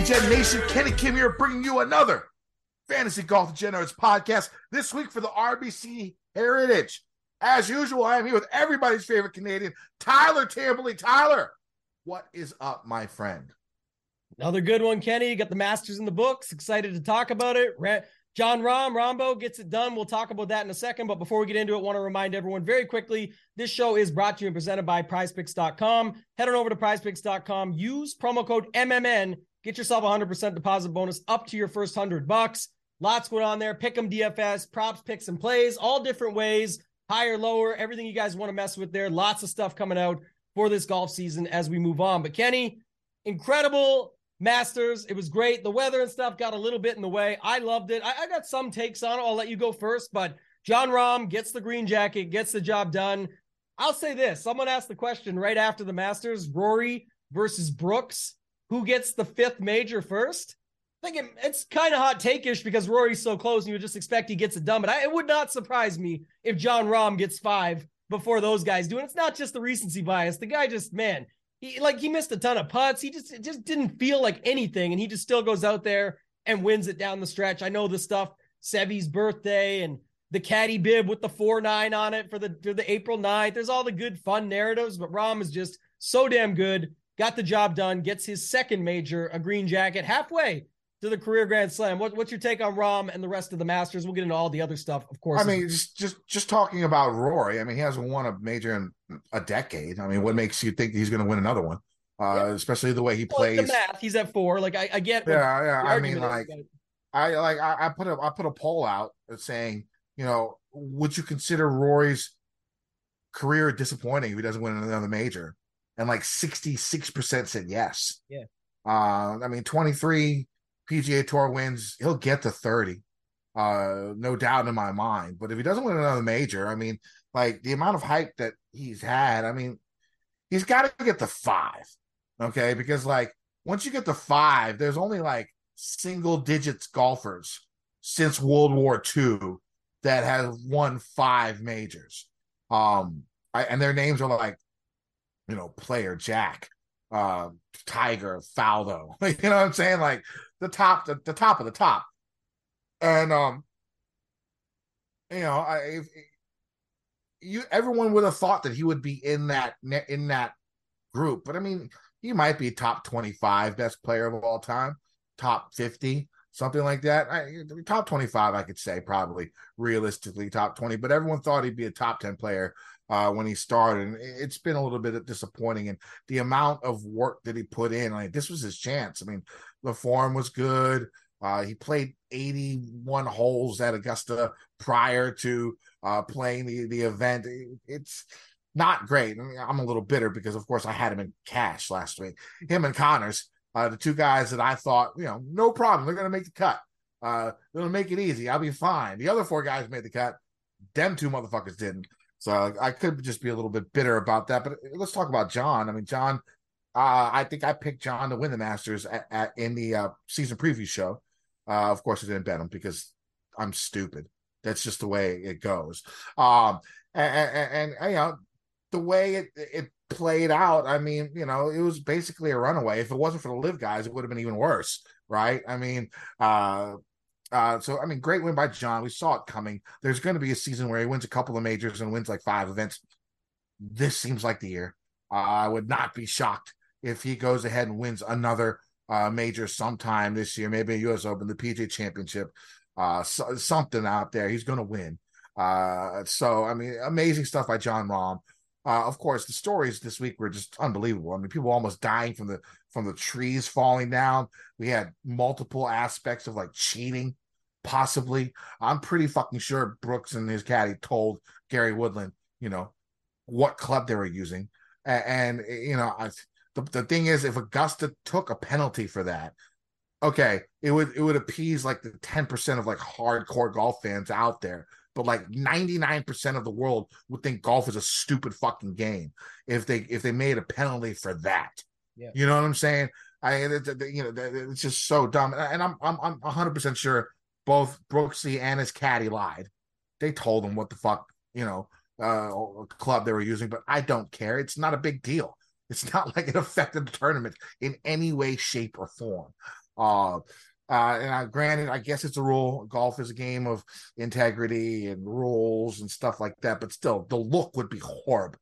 on, Nation? Kenny Kim here, bringing you another Fantasy Golf Degenerates podcast this week for the RBC Heritage. As usual, I am here with everybody's favorite Canadian, Tyler Tamboline. Tyler, what is up, my friend? Another good one, Kenny. You got the Masters in the books. Excited to talk about it. Jon Rahm, Rahmbo gets it done. We'll talk about that in a second. But before we get into it, I want to remind everyone very quickly this show is brought to you and presented by prizepicks.com. Head on over to prizepicks.com. Use promo code MMN. Get yourself a 100% deposit bonus up to your first 100 bucks. Lots going on there. Pick Pick 'em DFS, props, picks, and plays, all different ways, higher, lower, everything you guys want to mess with there. Lots of stuff coming out for this golf season as we move on. But Kenny, incredible Masters. It was great. The weather and stuff got a little bit in the way. I loved it. I, I got some takes on it. I'll let you go first, but Jon Rahm gets the green jacket, gets the job done. I'll say this. Someone asked the question right after the Masters Rory versus Brooks. Who gets the fifth major first? I think it, it's kind of hot take-ish because Rory's so close and you would just expect he gets it done. But I, it would not surprise me if Jon Rahm gets five before those guys do. And it's not just the recency bias. The guy just, man, he like he missed a ton of putts. He just just didn't feel like anything, and he just still goes out there and wins it down the stretch. I know the stuff Seve's birthday and the caddy bib with the four nine on it for the for the April 9th. There's all the good fun narratives, but Rahm is just so damn good. Got the job done. Gets his second major, a green jacket, halfway to the career grand slam. What, what's your take on Rahm and the rest of the Masters? We'll get into all the other stuff, of course. I mean, just just, just talking about Rory. I mean, he hasn't won a major in a decade. I mean, what makes you think he's going to win another one? Uh, yeah. Especially the way he well, plays. The math, he's at four. Like I, I get. Yeah, yeah. I mean, like is, I like I, I put a I put a poll out saying, you know, would you consider Rory's career disappointing if he doesn't win another major? And like sixty six percent said yes. Yeah. Uh, I mean, twenty three PGA Tour wins, he'll get to 30. Uh, no doubt in my mind. But if he doesn't win another major, I mean, like the amount of hype that he's had, I mean, he's got to get to five. Okay. Because like once you get to five, there's only like single digits golfers since World War II that have won five majors. Um, I, and their names are like, you know, player Jack, uh, Tiger, Faldo. you know what I'm saying? Like the top, the, the top of the top. And um, you know, I if, you everyone would have thought that he would be in that in that group, but I mean, he might be top twenty five best player of all time, top fifty, something like that. I, top twenty five, I could say probably realistically top twenty, but everyone thought he'd be a top ten player uh, when he started. And it's been a little bit disappointing. And the amount of work that he put in, like this was his chance. I mean, the form was good. Uh, he played 81 holes at Augusta prior to uh, playing the, the event. It's not great. I mean, I'm a little bitter because, of course, I had him in cash last week. Him and Conners, uh, the two guys that I thought, you know, no problem. They're going to make the cut. Uh, to make it easy. I'll be fine. The other four guys made the cut. Them two motherfuckers didn't. So I could just be a little bit bitter about that. But let's talk about Jon. I mean, Jon, uh, I think I picked Jon to win the Masters at, at in the uh, season preview show. Uh, of course, I didn't bet him because I'm stupid. That's just the way it goes. Um, and, and, and you know the way it it played out. I mean, you know, it was basically a runaway. If it wasn't for the LIV guys, it would have been even worse, right? I mean, uh, so I mean, great win by Jon. We saw it coming. There's going to be a season where he wins a couple of majors and wins like five events. This seems like the year. Uh, I would not be shocked if he goes ahead and wins another uh, major sometime this year, maybe a U.S. Open, the PGA Championship, uh, so, something out there. He's going to win. Uh, so I mean, amazing stuff by Jon Rahm. Uh, of course, the stories this week were just unbelievable. I mean, people almost dying from the from the trees falling down. We had multiple aspects of like cheating possibly. I'm pretty fucking sure Brooks and his caddy told Gary Woodland, you know, what club they were using. And, and you know, I, the, the thing is, if Augusta took a penalty for that, okay, it would it would appease like the 10% of like hardcore golf fans out there. But like 99% of the world would think golf is a stupid fucking game if they if they made a penalty for that. Yeah. You know what I'm saying? I you know it's just so dumb, and I'm I'm I'm 100 percent sure both Brooksy and his caddy lied. They told him what the fuck, you know, uh, club they were using, but I don't care. It's not a big deal. It's not like it affected the tournament in any way, shape, or form. Uh, uh, and I, granted, I guess it's a rule. Golf is a game of integrity and rules and stuff like that. But still, the look would be horrible.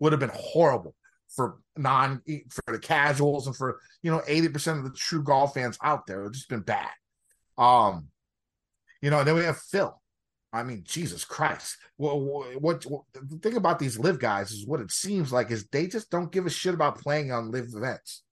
Would have been horrible for non for the casuals and for you know eighty percent of the true golf fans out there. It's just been bad. Um, you know, and then we have Phil. I mean, Jesus Christ. What, what, what, the thing about these LIV guys is what it seems like is they just don't give a shit about playing on LIV events.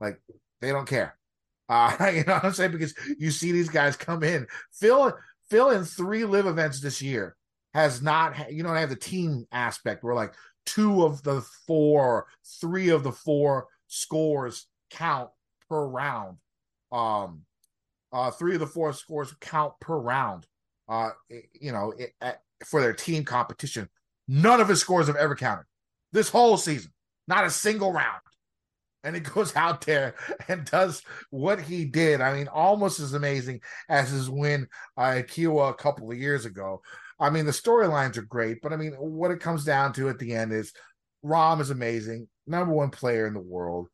Like they don't care. Uh, you know what I'm saying? Because you see these guys come in. Phil, Phil in three LIV events this year has not, you don't have the team aspect where like two of the four, three of the four scores count per round. Um, uh, three of the four scores count per round. Uh, you know, it, at, for their team competition, none of his scores have ever counted this whole season. Not a single round. And he goes out there and does what he did. I mean, almost as amazing as his win uh, at Kiawah a couple of years ago. I mean, the storylines are great, but I mean, what it comes down to at the end is Rahm is amazing, number one player in the world.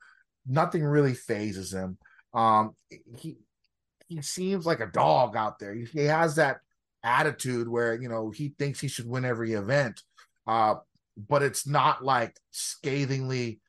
Nothing really phases him. Um, he he seems like a dog out there. He has that attitude where you know he thinks he should win every event, uh, but it's not like scathingly,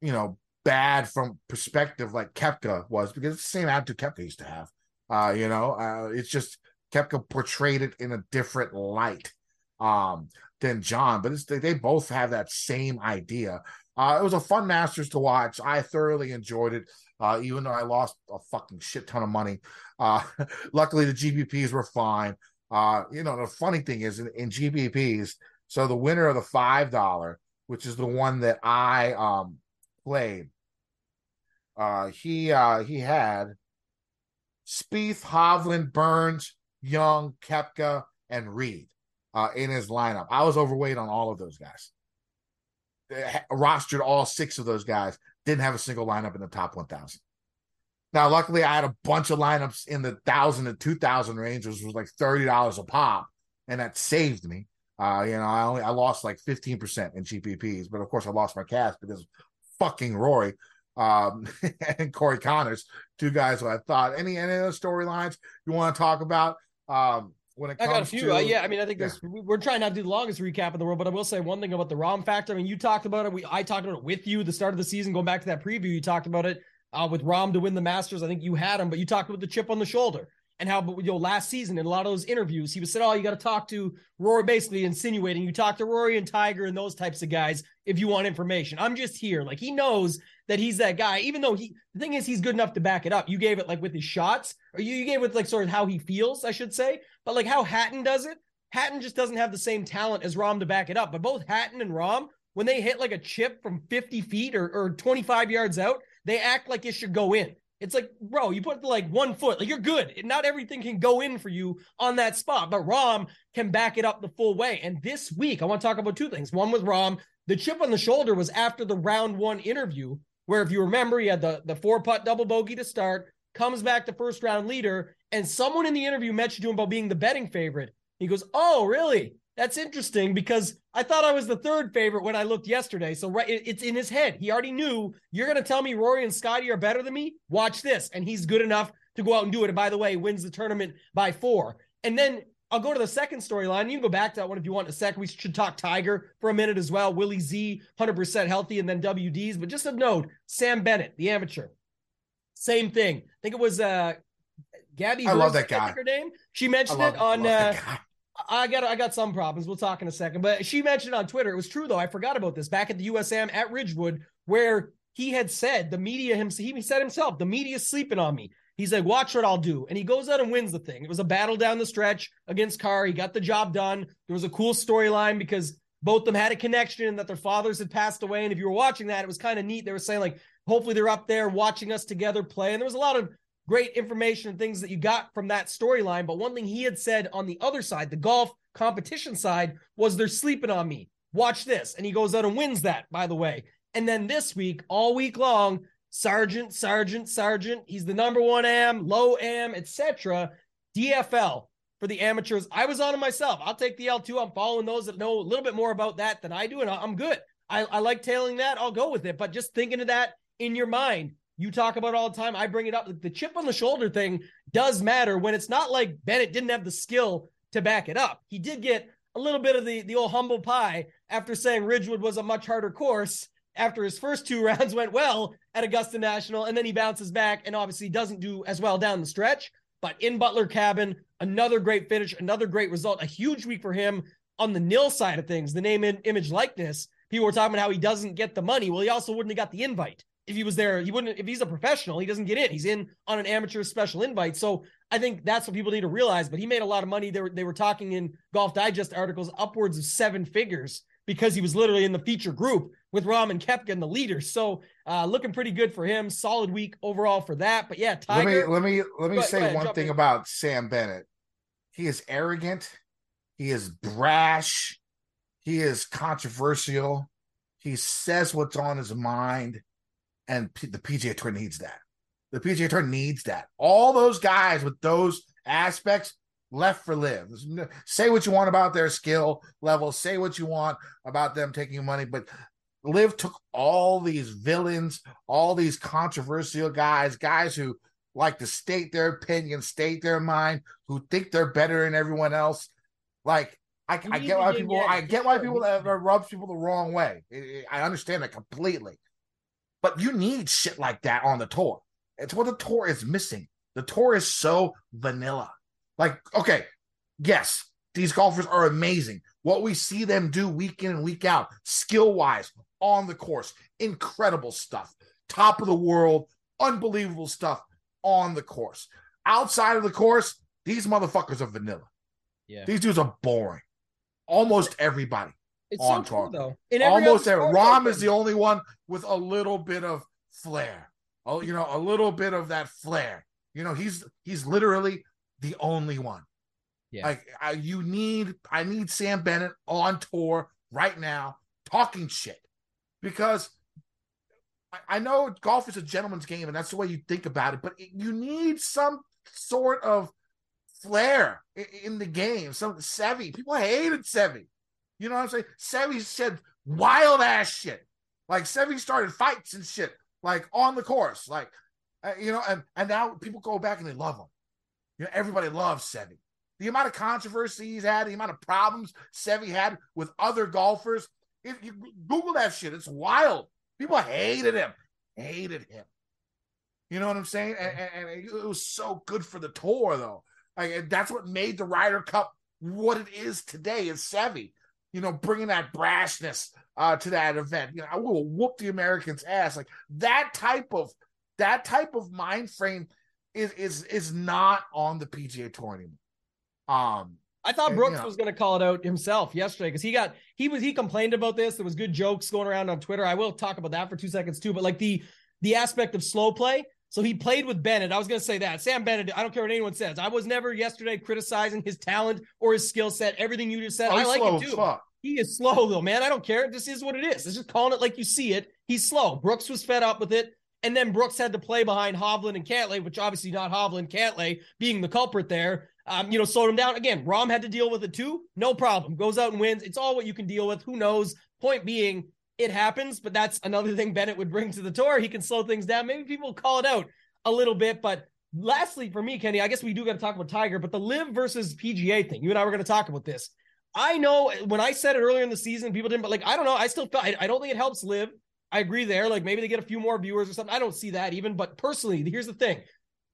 you know, bad from perspective like Koepka was because it's the same attitude Koepka used to have. Uh, you know, uh, it's just Koepka portrayed it in a different light um, than Jon, but they, they both have that same idea. Uh, it was a fun Masters to watch. I thoroughly enjoyed it uh, even though I lost a fucking shit ton of money. Uh, luckily, the GPPs were fine. Uh, you know, the funny thing is in, in GPPs, so the winner of the five dollar, which is the one that I um played, uh, he uh he had Spieth, Hovland, Burns, Young, Koepka, and Reed uh, in his lineup. I was overweight on all of those guys. Rostered all six of those guys didn't have a single lineup in the top 1000. Now, luckily, I had a bunch of lineups in the 1000 to 2000 range, which was like $30 a pop, and that saved me. Uh, you know, I only I lost like 15% in GPPs, but of course I lost my cash because fucking Rory um, and Corey Conners, two guys who I thought any any other storylines you want to talk about. Um, when it comes I got a few. to, uh, yeah, I mean, I think yeah. we're trying not to do the longest recap in the world, but I will say one thing about the Rahm factor. I mean, you talked about it. We I talked about it with you the start of the season. Going back to that preview, you talked about it uh, with Rahm to win the Masters. I think you had him, but you talked about the chip on the shoulder and how you know last season in a lot of those interviews he was said, "Oh, you got to talk to Rory," basically insinuating you talk to Rory and Tiger and those types of guys if you want information. I'm just here, like he knows that he's that guy. Even though he, the thing is, he's good enough to back it up. You gave it like with his shots, or you, you gave it like sort of how he feels, I should say. But like how Hatton does it, Hatton just doesn't have the same talent as Rahm to back it up. But both Hatton and Rahm, when they hit like a chip from 50 feet or, or 25 yards out, they act like it should go in. It's like, bro, you put like one foot, like you're good. Not everything can go in for you on that spot, but Rahm can back it up the full way. And this week, I want to talk about two things. One with Rahm, the chip on the shoulder was after the round one interview, where if you remember, he had the, the four putt double bogey to start, comes back to first round leader, and someone in the interview mentioned to him about being the betting favorite. He goes, Oh, really? That's interesting because I thought I was the third favorite when I looked yesterday. So right, it's in his head. He already knew you're going to tell me Rory and Scotty are better than me. Watch this, and he's good enough to go out and do it. And by the way, wins the tournament by four. And then I'll go to the second storyline. You can go back to that one if you want in a sec. We should talk Tiger for a minute as well. Willie Z, 100% healthy, and then WDs. But just a note Sam Bennett, the amateur, same thing. I think it was uh, Gabby. I love that guy. Her name. She mentioned it on. Uh, I got I got some problems. We'll talk in a second. But she mentioned on Twitter. It was true though. I forgot about this back at the USM at Ridgewood, where he had said the media him he said himself the media's sleeping on me. He's like, watch what I'll do. And he goes out and wins the thing. It was a battle down the stretch against Carr. He got the job done. There was a cool storyline because both them had a connection that their fathers had passed away. And if you were watching that, it was kind of neat. They were saying, like, hopefully they're up there watching us together play. And there was a lot of great information and things that you got from that storyline. But one thing he had said on the other side, the golf competition side, was they're sleeping on me. Watch this. And he goes out and wins that, by the way. And then this week, all week long, Sargent, Sargent, Sargent. He's the number one am, low am, etc. DFL for the amateurs. I was on it myself. I'll take the L2. I'm following those that know a little bit more about that than I do, and I'm good. I, I like tailing that. I'll go with it. But just thinking of that in your mind, you talk about all the time. I bring it up. The chip on the shoulder thing does matter when it's not like Bennett didn't have the skill to back it up. He did get a little bit of the the old humble pie after saying Ridgewood was a much harder course after his first two rounds went well at Augusta National, and then he bounces back and obviously doesn't do as well down the stretch. But in Butler Cabin, another great finish, another great result, a huge week for him on the nil side of things, the name, and image, likeness. People were talking about how he doesn't get the money. Well, he also wouldn't have got the invite if he was there. He wouldn't. If he's a professional, he doesn't get in. He's in on an amateur special invite. So I think that's what people need to realize. But he made a lot of money. They were they were talking in Golf Digest articles upwards of seven figures because he was literally in the feature group with Rahm and Koepka and the leaders. So uh, looking pretty good for him. Solid week overall for that. But yeah, Tiger. Let me let me let me say ahead, one thing in. about Sam Bennett. He is arrogant. He is brash. He is controversial. He says what's on his mind, and P- the PGA Tour needs that. The PGA Tour needs that. All those guys with those aspects left for LIV. Say what you want about their skill level. Say what you want about them taking money, but LIV took all these villains, all these controversial guys, guys who like to state their opinion, state their mind, who think they're better than everyone else. Like I, I get why people, I get why people that rubs people the wrong way. I understand that completely, but you need shit like that on the tour. It's what the tour is missing. The tour is so vanilla. Like, okay, yes, these golfers are amazing. What we see them do week in and week out, skill wise, on the course, incredible stuff. Top of the world, unbelievable stuff on the course. Outside of the course, these motherfuckers are vanilla. Yeah. These dudes are boring. Almost everybody it's on so. Cool, though. Almost every Rahm is the only one with a little bit of flair. Oh, you know, a little bit of that flair. You know, he's he's literally the only one. Yeah. Like I, you need, I need Sam Bennett on tour right now talking shit because I, I know golf is a gentleman's game and that's the way you think about it, but it, you need some sort of flair in, in the game. Some Seve people hated Seve. You know what I'm saying? Seve said wild ass shit. Like Seve started fights and shit, like on the course, like uh, you know, and and now people go back and they love him. You know, everybody loves Seve. The amount of controversy he's had, the amount of problems Seve had with other golfers. If you Google that shit, it's wild. People hated him, hated him. You know what I'm saying? And, and, it was so good for the tour, though. Like that's what made the Ryder Cup what it is today. Is Seve, you know, bringing that brashness uh, to that event. You know, I will whoop the Americans' ass. Like that type of that type of mind frame is is is not on the PGA Tour anymore. Um, I thought Brooks was going to call it out himself yesterday because he got he was he complained about this. There was good jokes going around on Twitter. I will talk about that for two seconds too. But like the the aspect of slow play. So he played with Bennett. I was going to say that Sam Bennett. I don't care what anyone says. I was never yesterday criticizing his talent or his skill set. Everything you just said, oh, I like it too. He is slow though, man. I don't care. This is what it is. It's just calling it like you see it. He's slow. Brooks was fed up with it. And then Brooks had to play behind Hovland and Cantlay, which obviously not Hovland, Cantlay being the culprit there. Um, you know, slowed him down. Again, Rahm had to deal with it too. No problem. Goes out and wins. It's all what you can deal with. Who knows? Point being, it happens, but that's another thing Bennett would bring to the tour. He can slow things down. Maybe people call it out a little bit, but lastly, for me, Kenny, I guess we do got to talk about Tiger, but the LIV versus PGA thing. You and I were going to talk about this. I know when I said it earlier in the season, people didn't, but like, I don't know. I still felt, I, I don't think it helps LIV. I agree there. Like maybe they get a few more viewers or something. I don't see that even. But personally, here's the thing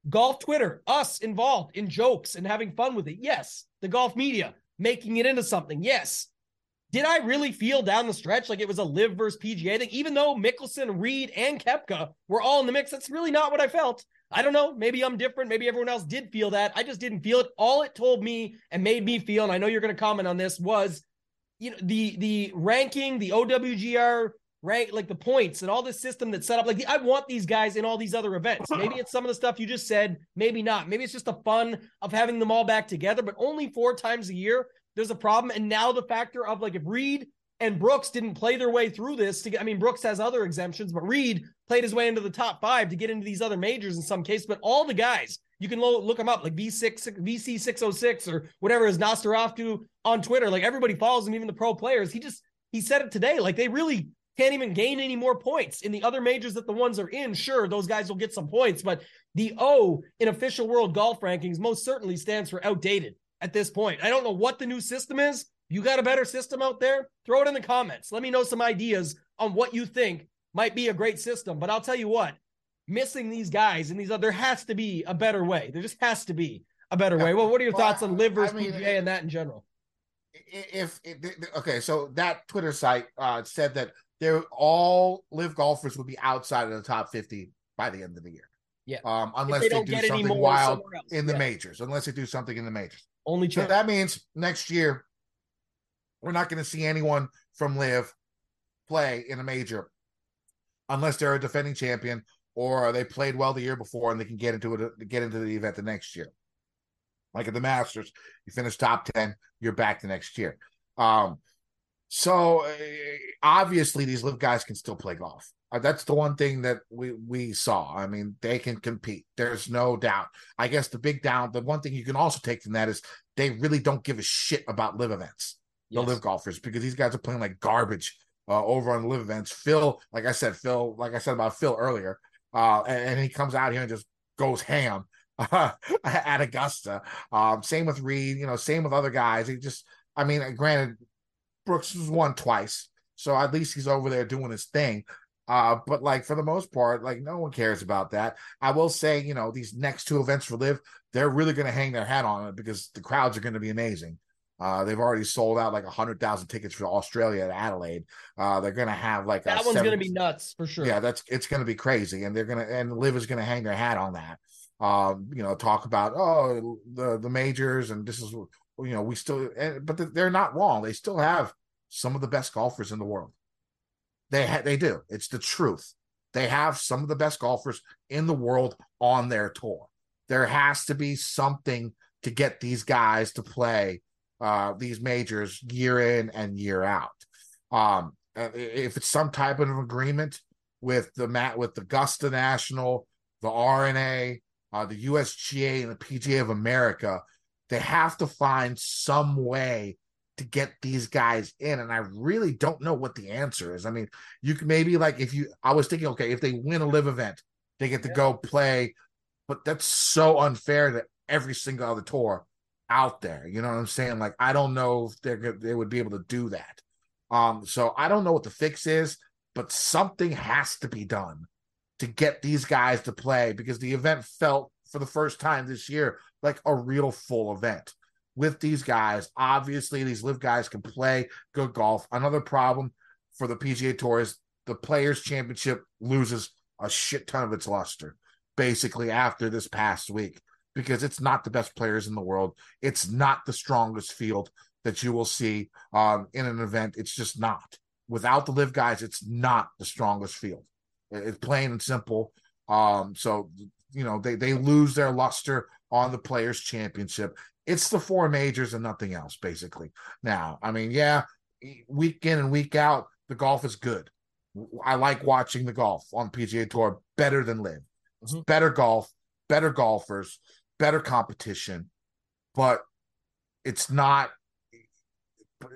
golf Twitter, us involved in jokes and having fun with it. Yes. The golf media making it into something. Yes. Did I really feel down the stretch like it was a LIV versus PGA thing? Even though Mickelson, Reed, and Koepka were all in the mix, that's really not what I felt. I don't know. Maybe I'm different. Maybe everyone else did feel that. I just didn't feel it. All it told me and made me feel, and I know you're going to comment on this, was you know the the ranking, the OWGR right? Like the points and all this system that's set up. Like I want these guys in all these other events. Maybe it's some of the stuff you just said, maybe not. Maybe it's just the fun of having them all back together, but only four times a year. There's a problem. And now the factor of like if Reed and Brooks didn't play their way through this to get, I mean, Brooks has other exemptions, but Reed played his way into the top five to get into these other majors in some cases. But all the guys, you can look them up like V6, VC 606 or whatever is Nastaraftu on Twitter. Like everybody follows him, even the pro players. He just, he said it today. Like they really can't even gain any more points in the other majors that the ones are in. Sure, those guys will get some points, but the O in official world golf rankings most certainly stands for outdated at this point. I don't know what the new system is. You got a better system out there? Throw it in the comments. Let me know some ideas on what you think might be a great system. But I'll tell you what, missing these guys and these other, there has to be a better way. There just has to be a better way. Well, what are your well, thoughts on LIV versus I mean, PGA and that in general? If, if, okay, so that Twitter site uh, said that they're all LIV golfers would be outside of the top 50 by the end of the year. Yeah. Um, unless they, they do something wild in the yeah. majors, unless they do something in the majors. Only chance. So that means next year we're not going to see anyone from LIV play in a major unless they're a defending champion or they played well the year before and they can get into it get into the event the next year. Like at the Masters, you finish top 10, you're back the next year. Um, so uh, obviously these LIV guys can still play golf. Uh, that's the one thing that we we saw. I mean, they can compete. There's no doubt. I guess the big down, the one thing you can also take from that is they really don't give a shit about LIV events, yes. the LIV golfers, because these guys are playing like garbage uh, over on LIV events. Phil, like I said, Phil, like I said about Phil earlier, uh, and, and, he comes out here and just goes ham uh, at Augusta. Um, same with Reed, you know, same with other guys. He just, I mean, granted, Brooks was won twice, so at least he's over there doing his thing. Uh, but like for the most part, like no one cares about that. I will say, you know, these next two events for LIV, they're really going to hang their hat on it because the crowds are going to be amazing. Uh, they've already sold out like a hundred thousand tickets for Australia at Adelaide. Uh, they're going to have like that one's going to be nuts for sure. Yeah, that's it's going to be crazy, and they're going to and LIV is going to hang their hat on that. Um, you know, talk about oh the the majors and this is you know we still, but they're not wrong. They still have some of the best golfers in the world. They ha- they do. It's the truth. They have some of the best golfers in the world on their tour. There has to be something to get these guys to play uh, these majors year in and year out. Um, uh, if it's some type of agreement with the mat with the Augusta National, the R&A, uh, the USGA, and the PGA of America, they have to find some way to get these guys in and i really don't know what the answer is. I mean you can maybe like if you i was thinking okay if they win a LIV event they get to yeah. go play but that's so unfair to every single other tour out there you know what i'm saying? Like i don't know if they're they would be able to do that. Um so i don't know what the fix is but something has to be done to get these guys to play because the event felt for the first time this year like a real full event with these guys. Obviously, these LIV guys can play good golf. Another problem for the PGA Tour is the Players Championship loses a shit ton of its luster basically after this past week because it's not the best players in the world. It's not the strongest field that you will see um, in an event. It's just not. Without the LIV guys, it's not the strongest field. It's plain and simple. Um, so you know they they lose their luster on the Players Championship it's the four majors and nothing else, basically. Now, I mean, yeah, week in and week out, the golf is good. I like watching the golf on PGA Tour better than LIV. It's mm-hmm. better golf, better golfers, better competition, but it's not. But,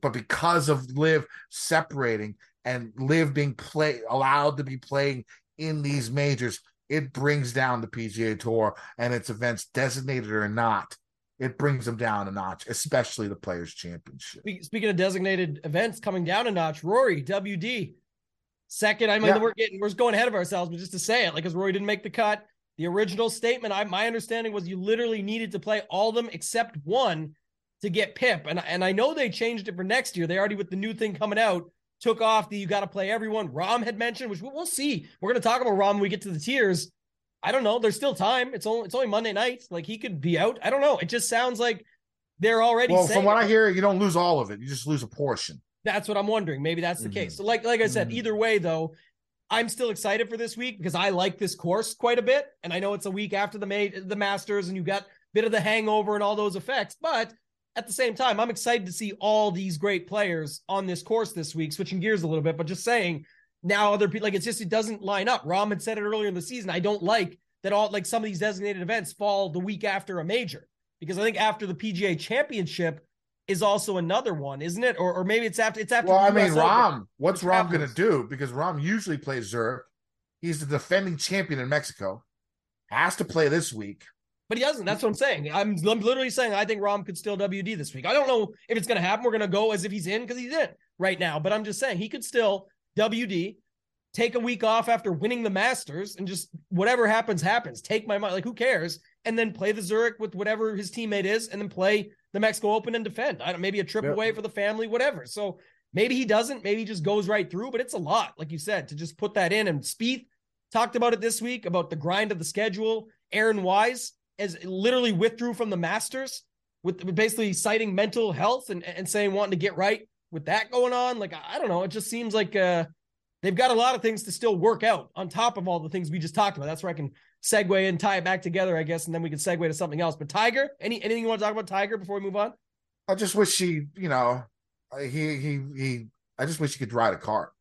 but because of LIV separating and LIV being play allowed to be playing in these majors, it brings down the PGA Tour and its events, designated or not. It brings them down a notch, especially the Players Championship. Speaking of designated events coming down a notch, Rory WD second. I mean, yeah. we're getting we're going ahead of ourselves, but just to say it, like because Rory didn't make the cut. The original statement, I my understanding was you literally needed to play all of them except one to get PIP, and and I know they changed it for next year. They already with the new thing coming out took off the you got to play everyone. Rahm had mentioned, which we'll see. We're going to talk about Rahm when we get to the tiers. I don't know. There's still time. It's only it's only Monday night. Like he could be out. I don't know. It just sounds like they're already. Well, from what I hear, you don't lose all of it. You just lose a portion. That's what I'm wondering. Maybe that's the mm-hmm. case. So, like like I said, mm-hmm. either way though, I'm still excited for this week because I like this course quite a bit, and I know it's a week after the May, the Masters, and you got a bit of the hangover and all those effects, but at the same time, I'm excited to see all these great players on this course this week, switching gears a little bit, but just saying now other people like it's just it doesn't line up. Rahm had said it earlier in the season. I don't like that all like some of these designated events fall the week after a major because I think after the PGA championship, is also another one, isn't it? Or, or maybe it's after it's after. Well, I mean, Rahm. What's Rahm going to do? Because Rahm usually plays Zurich. He's the defending champion in Mexico. Has to play this week. But he doesn't. That's what I'm saying. I'm, I'm literally saying I think Rahm could still WD this week. I don't know if it's going to happen. We're going to go as if he's in because he's in right now. But I'm just saying he could still WD, take a week off after winning the Masters, and just whatever happens, happens. Take my money. Like, who cares? And then play the Zurich with whatever his teammate is, and then play the Mexico Open and defend. I don't maybe a trip away for the family, whatever. So maybe he doesn't. Maybe he just goes right through. But it's a lot, like you said, to just put that in. And Spieth talked about it this week about the grind of the schedule. Aaron Wise as literally withdrew from the Masters with basically citing mental health and, and saying wanting to get right with that going on. Like, I don't know. It just seems like uh, they've got a lot of things to still work out on top of all the things we just talked about. That's where I can segue and tie it back together, I guess, and then we can segue to something else. But Tiger, any anything you want to talk about Tiger before we move on? I just wish he, you know, he he he. I just wish he could ride a car.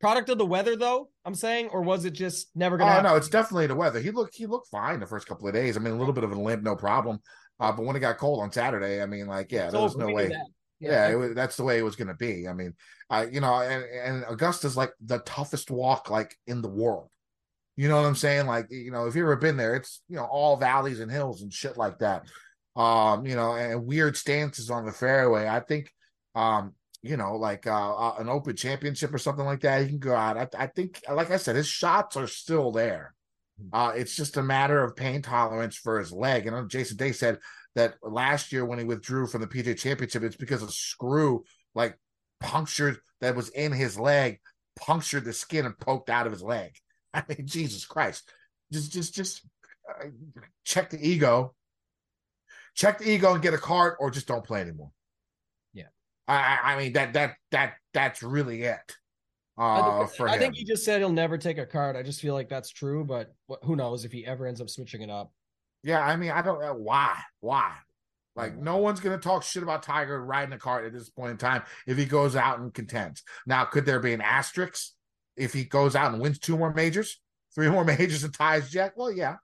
Product of the weather, though, I'm saying, or was it just never to? Oh no, it's definitely the weather. He looked he looked fine the first couple of days. I mean, a little bit of a limp, no problem. Uh, but when it got cold on Saturday, I mean, like, yeah, there was no way. Yeah, yeah was, that's the way it was going to be. I mean, I you know, and, and Augusta's like the toughest walk like in the world. You know what I'm saying? Like, you know, if you've ever been there, it's you know all valleys and hills and shit like that. Um, you know, and weird stances on the fairway. I think um you know, like uh, uh, an open championship or something like that, he can go out. I, I, think, like I said, his shots are still there. Hmm. Uh, it's just a matter of pain tolerance for his leg. And Jason Day said that last year when he withdrew from the PGA Championship, it's because a screw like punctured that was in his leg, punctured the skin and poked out of his leg. I mean, Jesus Christ! Just, just, just uh, check the ego, check the ego, and get a card, or just don't play anymore. I, I mean that that that that's really it. Uh, I think, I think he just said he'll never take a card. I just feel like that's true, but who knows if he ever ends up switching it up. Yeah, I mean, I don't know why. Why? Like, no one's going to talk shit about Tiger riding a cart at this point in time if he goes out and contends. Now, could there be an asterisk if he goes out and wins two more majors, three more majors, and ties Jack? Well, yeah,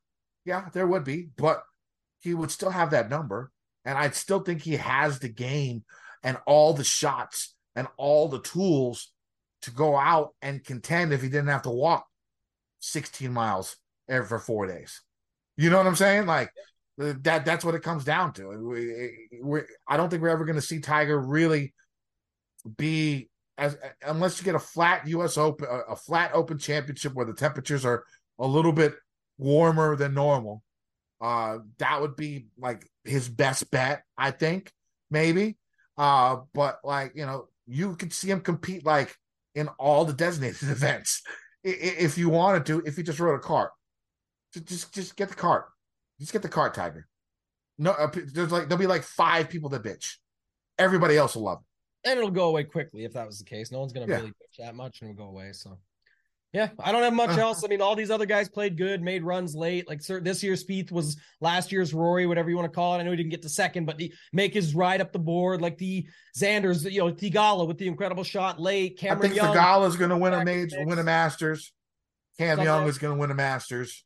yeah, there would be, but he would still have that number, and I'd still think he has the game and all the shots and all the tools to go out and contend if he didn't have to walk 16 miles every for four days. You know what I'm saying? Like that. That's what it comes down to. We, we, I don't think we're ever going to see Tiger really be as unless you get a flat U.S. Open, a flat Open Championship where the temperatures are a little bit warmer than normal. Uh, that would be like his best bet, I think, maybe. Uh, but like you know, you could see him compete like in all the designated events if you wanted to. If you just rode a cart, just just get the cart, just get the cart, Tiger. No, uh, there's like there'll be like five people that bitch. Everybody else will love it, and it'll go away quickly if that was the case. No one's gonna yeah. really bitch that much, and it'll go away. So yeah, I don't have much uh. else. I mean, all these other guys played good, made runs late. Like sir, this year's Spieth was last year's Rory, whatever you want to call it. I know he didn't get to second, but he make his ride up the board like the Xander's, you know, Theegala with the incredible shot late. Cameron I think Young, Theegala's going to win a major, win a Masters. Cam Something. Young is going to win a Masters.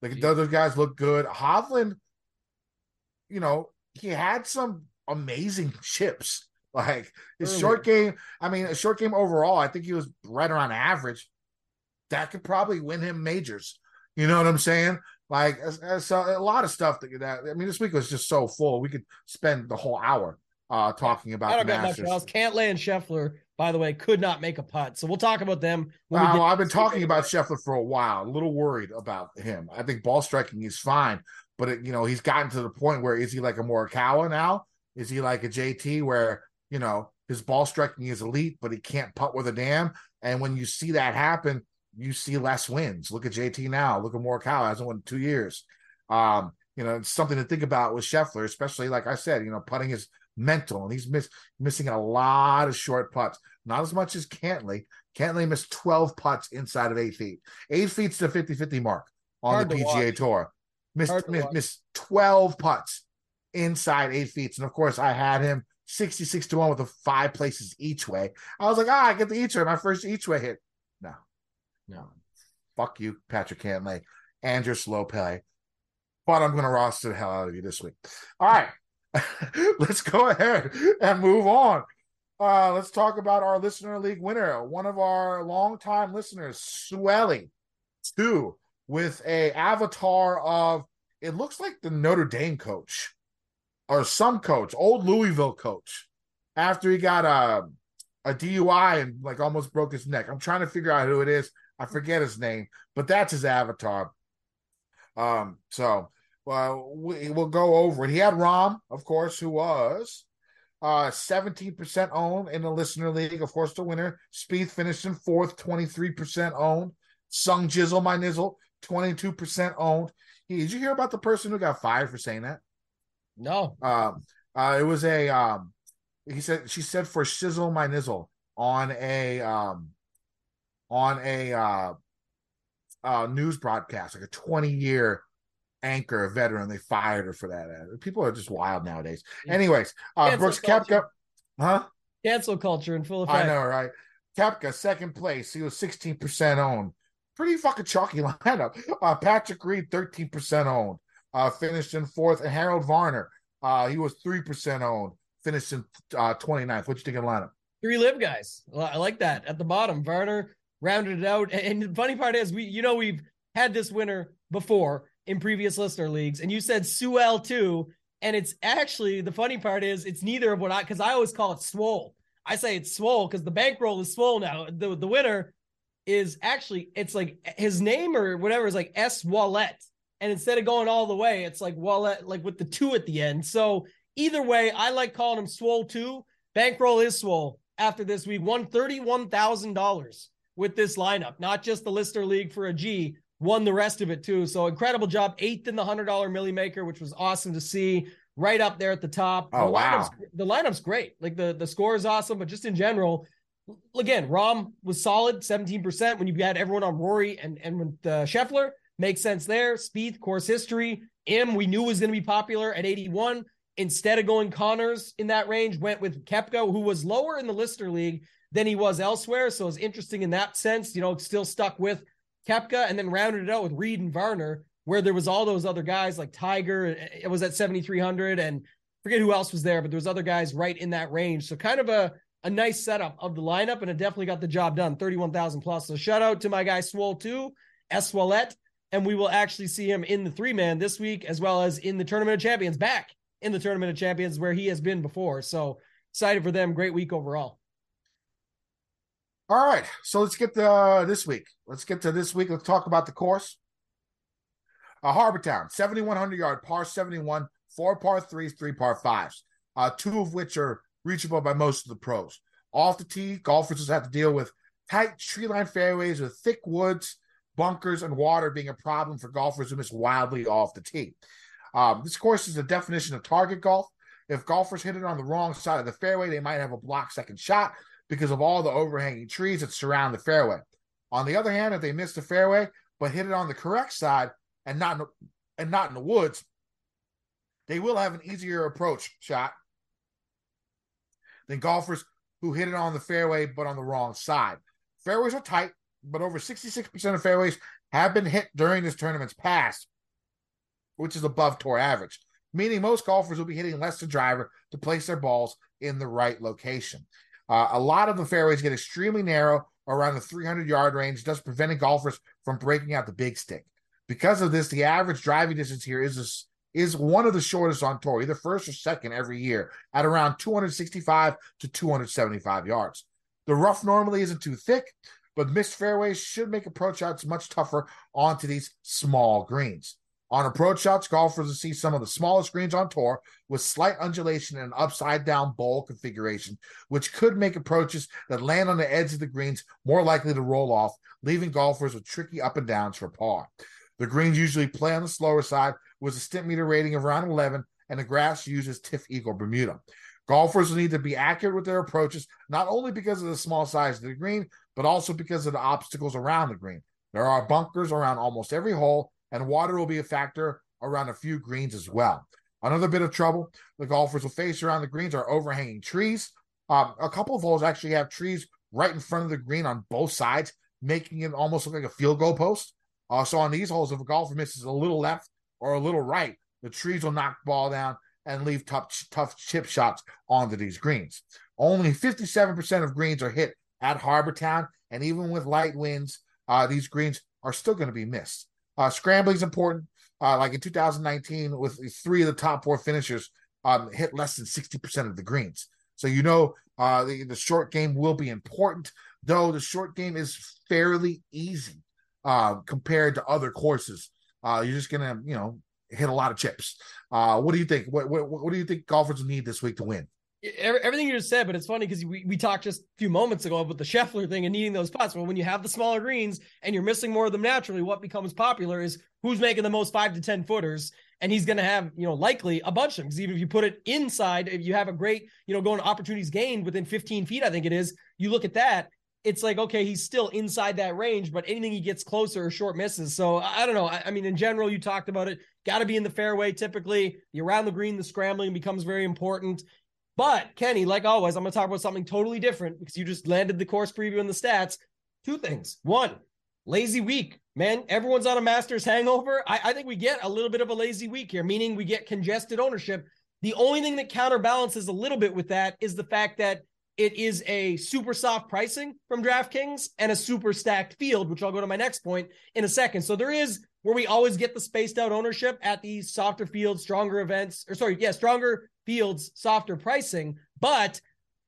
Like yeah. those guys look good. Hovland, you know, he had some amazing chips. Like his Early. short game, I mean, a short game overall, I think he was right around average that could probably win him majors. You know what I'm saying? Like so a lot of stuff that, that I mean, this week was just so full. We could spend the whole hour uh talking about. I don't got much else. Cantlay and Scheffler, by the way, could not make a putt. So we'll talk about them. When uh, I've been talking about Scheffler for a while. A little worried about him. I think ball striking is fine, but it, you know he's gotten to the point where is he like a Morikawa now? Is he like a JT where you know his ball striking is elite, but he can't putt with a damn? And when you see that happen, you see less wins. Look at JT now. Look at Morikawa hasn't won two years. Um, you know, it's something to think about with Scheffler, especially like I said, you know, putting is mental and he's miss, missing a lot of short putts, not as much as Cantlay. Cantlay missed 12 putts inside of eight feet. Eight feet's the 50 50 mark on Hard the PGA watch. Tour. Missed, missed, missed 12 putts inside eight feet. And of course, I had him 66 to 1 with the five places each way. I was like, ah, I get the each way, my first each way hit. No. Fuck you, Patrick Cantlay, and your slow. But I'm going to roster the hell out of you this week. All right. let's go ahead and move on. Uh, let's talk about our listener league winner, one of our longtime listeners, Swelly, two, with a avatar of it looks like the Notre Dame coach or some coach, old Louisville coach, after he got a a DUI and like almost broke his neck. I'm trying to figure out who it is. I forget his name, but that's his avatar. Um, so well, we, will go over it. He had Rahm, of course, who was uh 17% owned in the listener league, of course, the winner. Spieth finished in fourth, 23% owned. Sung Jizzle, my nizzle, 22% owned. He, did you hear about the person who got fired for saying that? No. Um, uh, it was a um, he said she said for shizzle my nizzle on a um on a uh, uh news broadcast, like a 20 year anchor, veteran. They fired her for that. People are just wild nowadays. Anyways, uh, Brooks Koepka, huh? Cancel culture in full effect. I know, right? Koepka, second place. He was 16% owned. Pretty fucking chalky lineup. Uh, Patrick Reed, 13% owned. Uh, finished in fourth. And Harold Varner, uh, he was 3% owned. Finished in uh, 29th. What you think of the lineup? Three live guys. I like that at the bottom. Varner rounded it out. And the funny part is, we you know we've had this winner before in previous listener leagues, and you said Suel too. And it's actually the funny part is it's neither of what I because I always call it swole. I say it's swole because the bankroll is swole now. The the winner is actually it's like his name or whatever is like S Wallet. And instead of going all the way, it's like Wallet, like with the two at the end. So either way, I like calling him Swole too. Bankroll is swole after this week. Won $31,000 with this lineup, not just the Lister League for a G, won the rest of it too. So incredible job. Eighth in the $100 Millie Maker, which was awesome to see. Right up there at the top. Oh, the wow. the lineup's great. Like the, the score is awesome, but just in general, again, Rahm was solid, 17% when you had everyone on Rory and, and with uh, Scheffler. Makes sense there. Spieth, course history. M, we knew was going to be popular at 81. Instead of going Conners in that range, went with Koepka, who was lower in the Lister League than he was elsewhere. So it's interesting in that sense, you know, still stuck with Koepka and then rounded it out with Reed and Varner, where there was all those other guys like Tiger. Eh, eh, it was at 7,300 and forget who else was there, but there was other guys right in that range. So kind of a, a nice setup of the lineup and it definitely got the job done 31,000 plus. So shout out to my guy Swole too, S and we will actually see him in the three man this week as well as in the tournament of champions back in the tournament of champions where he has been before. So excited for them. Great week overall. All right, so let's get to uh, this week. Let's get to this week. Let's talk about the course. Uh, Harbour Town, 7,100 yard par 71, four par threes, three par fives, uh, two of which are reachable by most of the pros. Off the tee, golfers just have to deal with tight tree line fairways with thick woods, bunkers, and water being a problem for golfers who miss wildly off the tee. Um, this course is the definition of target golf. If golfers hit it on the wrong side of the fairway, they might have a block second shot because of all the overhanging trees that surround the fairway. On the other hand, if they miss the fairway but hit it on the correct side and not in, and not in the woods, they will have an easier approach shot than golfers who hit it on the fairway but on the wrong side. Fairways are tight, but over 66% of fairways have been hit during this tournament's past, which is above tour average, meaning most golfers will be hitting less the driver to place their balls in the right location. Uh, a lot of the fairways get extremely narrow around the 300 yard range, thus preventing golfers from breaking out the big stick. Because of this, the average driving distance here is a, is one of the shortest on tour, either first or second every year, at around 265 to 275 yards. The rough normally isn't too thick, but missed fairways should make approach shots much tougher onto these small greens. On approach shots, golfers will see some of the smallest greens on tour with slight undulation and an upside down bowl configuration, which could make approaches that land on the edge of the greens more likely to roll off, leaving golfers with tricky up and downs for par. The greens usually play on the slower side with a Stimpmeter rating of around 11, and the grass uses TifEagle Bermuda. Golfers will need to be accurate with their approaches, not only because of the small size of the green, but also because of the obstacles around the green. There are bunkers around almost every hole, and water will be a factor around a few greens as well. Another bit of trouble the golfers will face around the greens are overhanging trees. Um, a couple of holes actually have trees right in front of the green on both sides, making it almost look like a field goal post. Uh, so on these holes, if a golfer misses a little left or a little right, the trees will knock the ball down and leave tough, tough chip shots onto these greens. Only 57% of greens are hit at Harbour Town, and even with light winds, uh, these greens are still going to be missed. Uh, scrambling is important. Uh, like in 2019, with three of the top four finishers um, hit less than 60% of the greens. So you know uh, the, the short game will be important, though the short game is fairly easy uh, compared to other courses. Uh, you're just gonna, you know, hit a lot of chips. Uh, what do you think? What, what, what do you think golfers need this week to win? Everything you just said, but it's funny because we, we talked just a few moments ago about the Scheffler thing and needing those putts. Well, when you have the smaller greens and you're missing more of them naturally, what becomes popular is who's making the most five to 10 footers. And he's going to have, you know, likely a bunch of them. Because even if you put it inside, if you have a great, you know, going opportunities gained within 15 feet, I think it is, you look at that, it's like, okay, he's still inside that range, but anything he gets closer or short misses. So I don't know. I, I mean, in general, you talked about it. Got to be in the fairway typically. The around the green, the scrambling becomes very important. But Kenny, like always, I'm going to talk about something totally different because you just landed the course preview and the stats. Two things. One, lazy week. Man, everyone's on a Masters hangover. I, I think we get a little bit of a lazy week here, meaning we get congested ownership. The only thing that counterbalances a little bit with that is the fact that it is a super soft pricing from DraftKings and a super stacked field, which I'll go to my next point in a second. So there is where we always get the spaced out ownership at these softer fields, stronger events, or sorry, yeah, stronger fields, softer pricing. But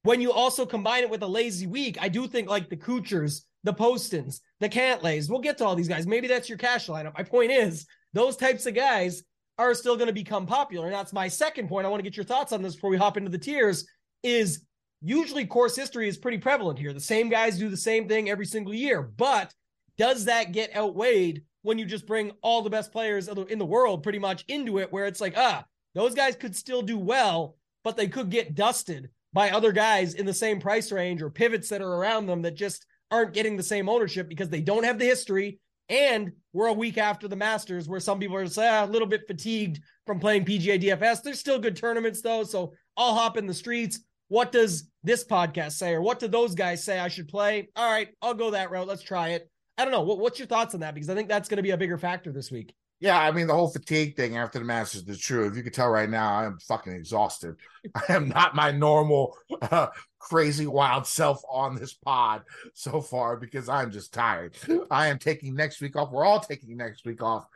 when you also combine it with a lazy week, I do think like the Kuchars, the Postons, the Cantlays, we'll get to all these guys. Maybe that's your cash lineup. My point is, those types of guys are still going to become popular. And that's my second point. I want to get your thoughts on this before we hop into the tiers. Is usually course history is pretty prevalent here. The same guys do the same thing every single year. But does that get outweighed when you just bring all the best players in the world pretty much into it, where it's like, ah, those guys could still do well, but they could get dusted by other guys in the same price range or pivots that are around them that just aren't getting the same ownership because they don't have the history. And we're a week after the Masters, where some people are ah, a little bit fatigued from playing PGA DFS. There's still good tournaments though, so I'll hop in the streets. What does this podcast say, or what do those guys say I should play? All right, I'll go that route. Let's try it. I don't know. What, what's your thoughts on that? Because I think that's going to be a bigger factor this week. Yeah, I mean the whole fatigue thing after the Masters is true. If you could tell right now, I am fucking exhausted. I am not my normal uh, crazy wild self on this pod so far because I'm just tired. I am taking next week off. We're all taking next week off,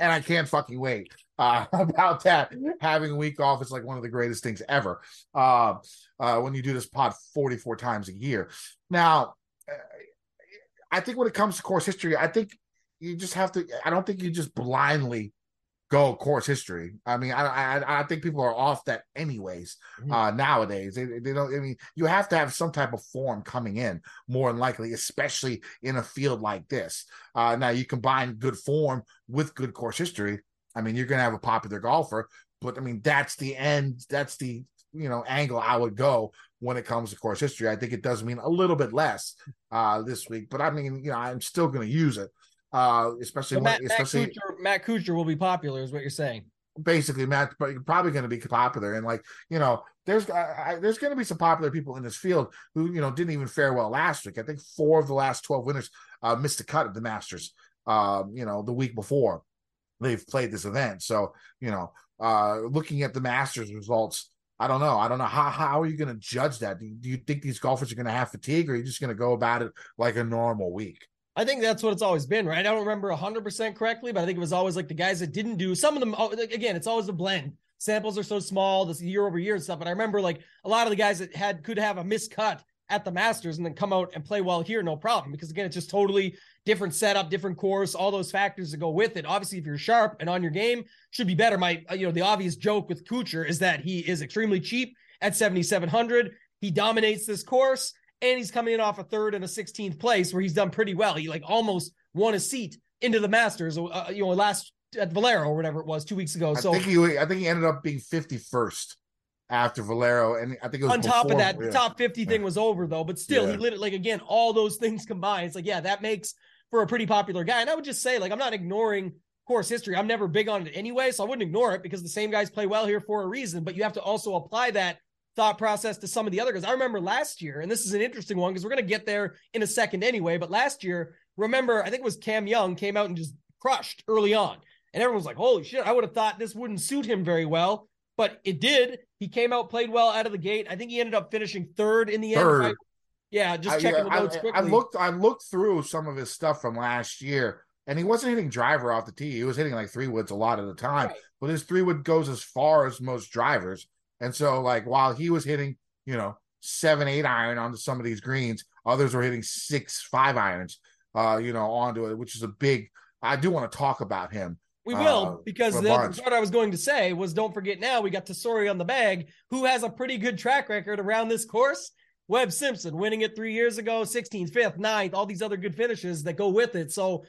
and I can't fucking wait uh, about that. Having a week off is like one of the greatest things ever. Uh, uh, when you do this pod 44 times a year. Now, I think when it comes to course history, I think you just have to. I don't think you just blindly go course history. I mean, I I, I think people are off that anyways mm-hmm. uh, nowadays. They, they, don't. I mean, you have to have some type of form coming in more than likely, especially in a field like this. Uh, now you combine good form with good course history. I mean, you're going to have a popular golfer. But I mean, that's the end. That's the you know angle I would go when it comes to course history. I think it does mean a little bit less uh, this week, but I mean, you know, I'm still going to use it, uh, especially so when, Matt, especially Matt Kuchar, Matt Kuchar will be popular, is what you're saying. Basically, Matt, but you're probably going to be popular, and like you know, there's I, there's going to be some popular people in this field who you know didn't even fare well last week. I think four of the last twelve winners uh, missed a cut at the Masters. Um, you know, the week before they've played this event, so you know, uh, looking at the Masters results I don't know. I don't know how how are you going to judge that? Do you, do you, think these golfers are going to have fatigue, or are you just going to go about it like a normal week? I think that's what it's always been, right? I don't remember 100% correctly, but I think it was always like the guys that didn't do some of them. Oh, again, it's always a blend. Samples are so small, this year over year and stuff. But I remember like a lot of the guys that had could have a miscut at the Masters and then come out and play well here, no problem. Because again, it's just totally different setup, different course, all those factors that go with it. Obviously, if you're sharp and on your game, should be better. My, uh, you know, the obvious joke with Kuchar is that he is extremely cheap at 7,700. He dominates this course and he's coming in off a third and a 16th place where he's done pretty well. He like almost won a seat into the Masters, uh, you know, last at Valero or whatever it was two weeks ago. So I think he, I think he ended up being 51st after Valero, and I think it was on top of that, yeah. the top 50 yeah. thing was over though, but still, yeah. he lit it like again, all those things combined. It's like, yeah, that makes for a pretty popular guy. And I would just say, like, I'm not ignoring course history. I'm never big on it anyway, so I wouldn't ignore it because the same guys play well here for a reason. But you have to also apply that thought process to some of the other guys. I remember last year, and this is an interesting one because we're going to get there in a second anyway. But last year, remember, I think it was Cam Young came out and just crushed early on. And everyone was like, holy shit, I would have thought this wouldn't suit him very well but it did. He came out, played well out of the gate. I think he ended up finishing third in the Third. end. Yeah, just checking the I, notes I- quickly. I looked. I looked through some of his stuff from last year, and he wasn't hitting driver off the tee. He was hitting like three woods a lot of the time, Right. but his three wood goes as far as most drivers. And so, like, while he was hitting, you know, seven, eight iron onto some of these greens, others were hitting six, five irons, uh, you know, onto it, which is a big. I do want to talk about him. We will uh, because the what I was going to say was don't forget now we got Tesori on the bag, who has a pretty good track record around this course. Webb Simpson winning it three years ago, 16th, 5th, 9th, all these other good finishes that go with it. So,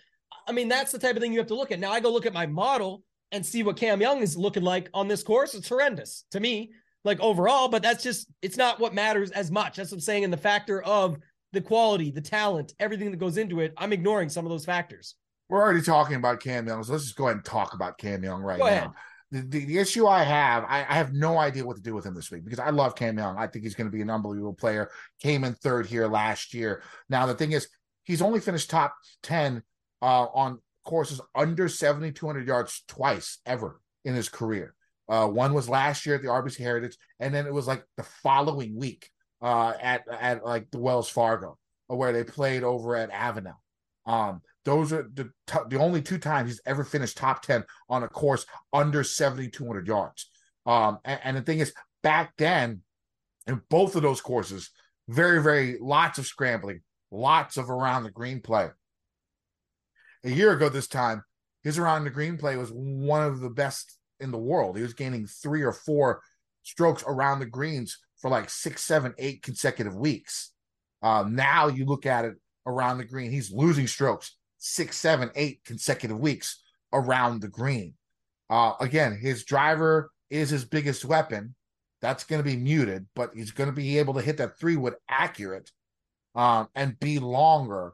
I mean, that's the type of thing you have to look at. Now, I go look at my model and see what Cam Young is looking like on this course. It's horrendous to me, like overall, but that's just, it's not what matters as much. That's what I'm saying in the factor of the quality, the talent, everything that goes into it. I'm ignoring some of those factors. We're already talking about Cam Young, so let's just go ahead and talk about Cam Young right now. The, the, the issue I have, I, I have no idea what to do with him this week because I love Cam Young. I think he's going to be an unbelievable player. Came in third here last year. Now the thing is, he's only finished top ten uh, on courses under seventy two hundred yards twice ever in his career. Uh, one was last year at the RBC Heritage, and then it was like the following week uh, at at like the Wells Fargo, where they played over at Avenel. Um, those are the t- the only two times he's ever finished top ten on a course under seventy two hundred yards. Um, and, and the thing is, back then, in both of those courses, very very lots of scrambling, lots of around the green play. A year ago, this time, his around the green play was one of the best in the world. He was gaining three or four strokes around the greens for like six, seven, eight consecutive weeks. Uh, now you look at it around the green, he's losing strokes six, seven, eight consecutive weeks around the green. Uh, again, his driver is his biggest weapon. That's going to be muted, but he's going to be able to hit that three wood accurate um, and be longer.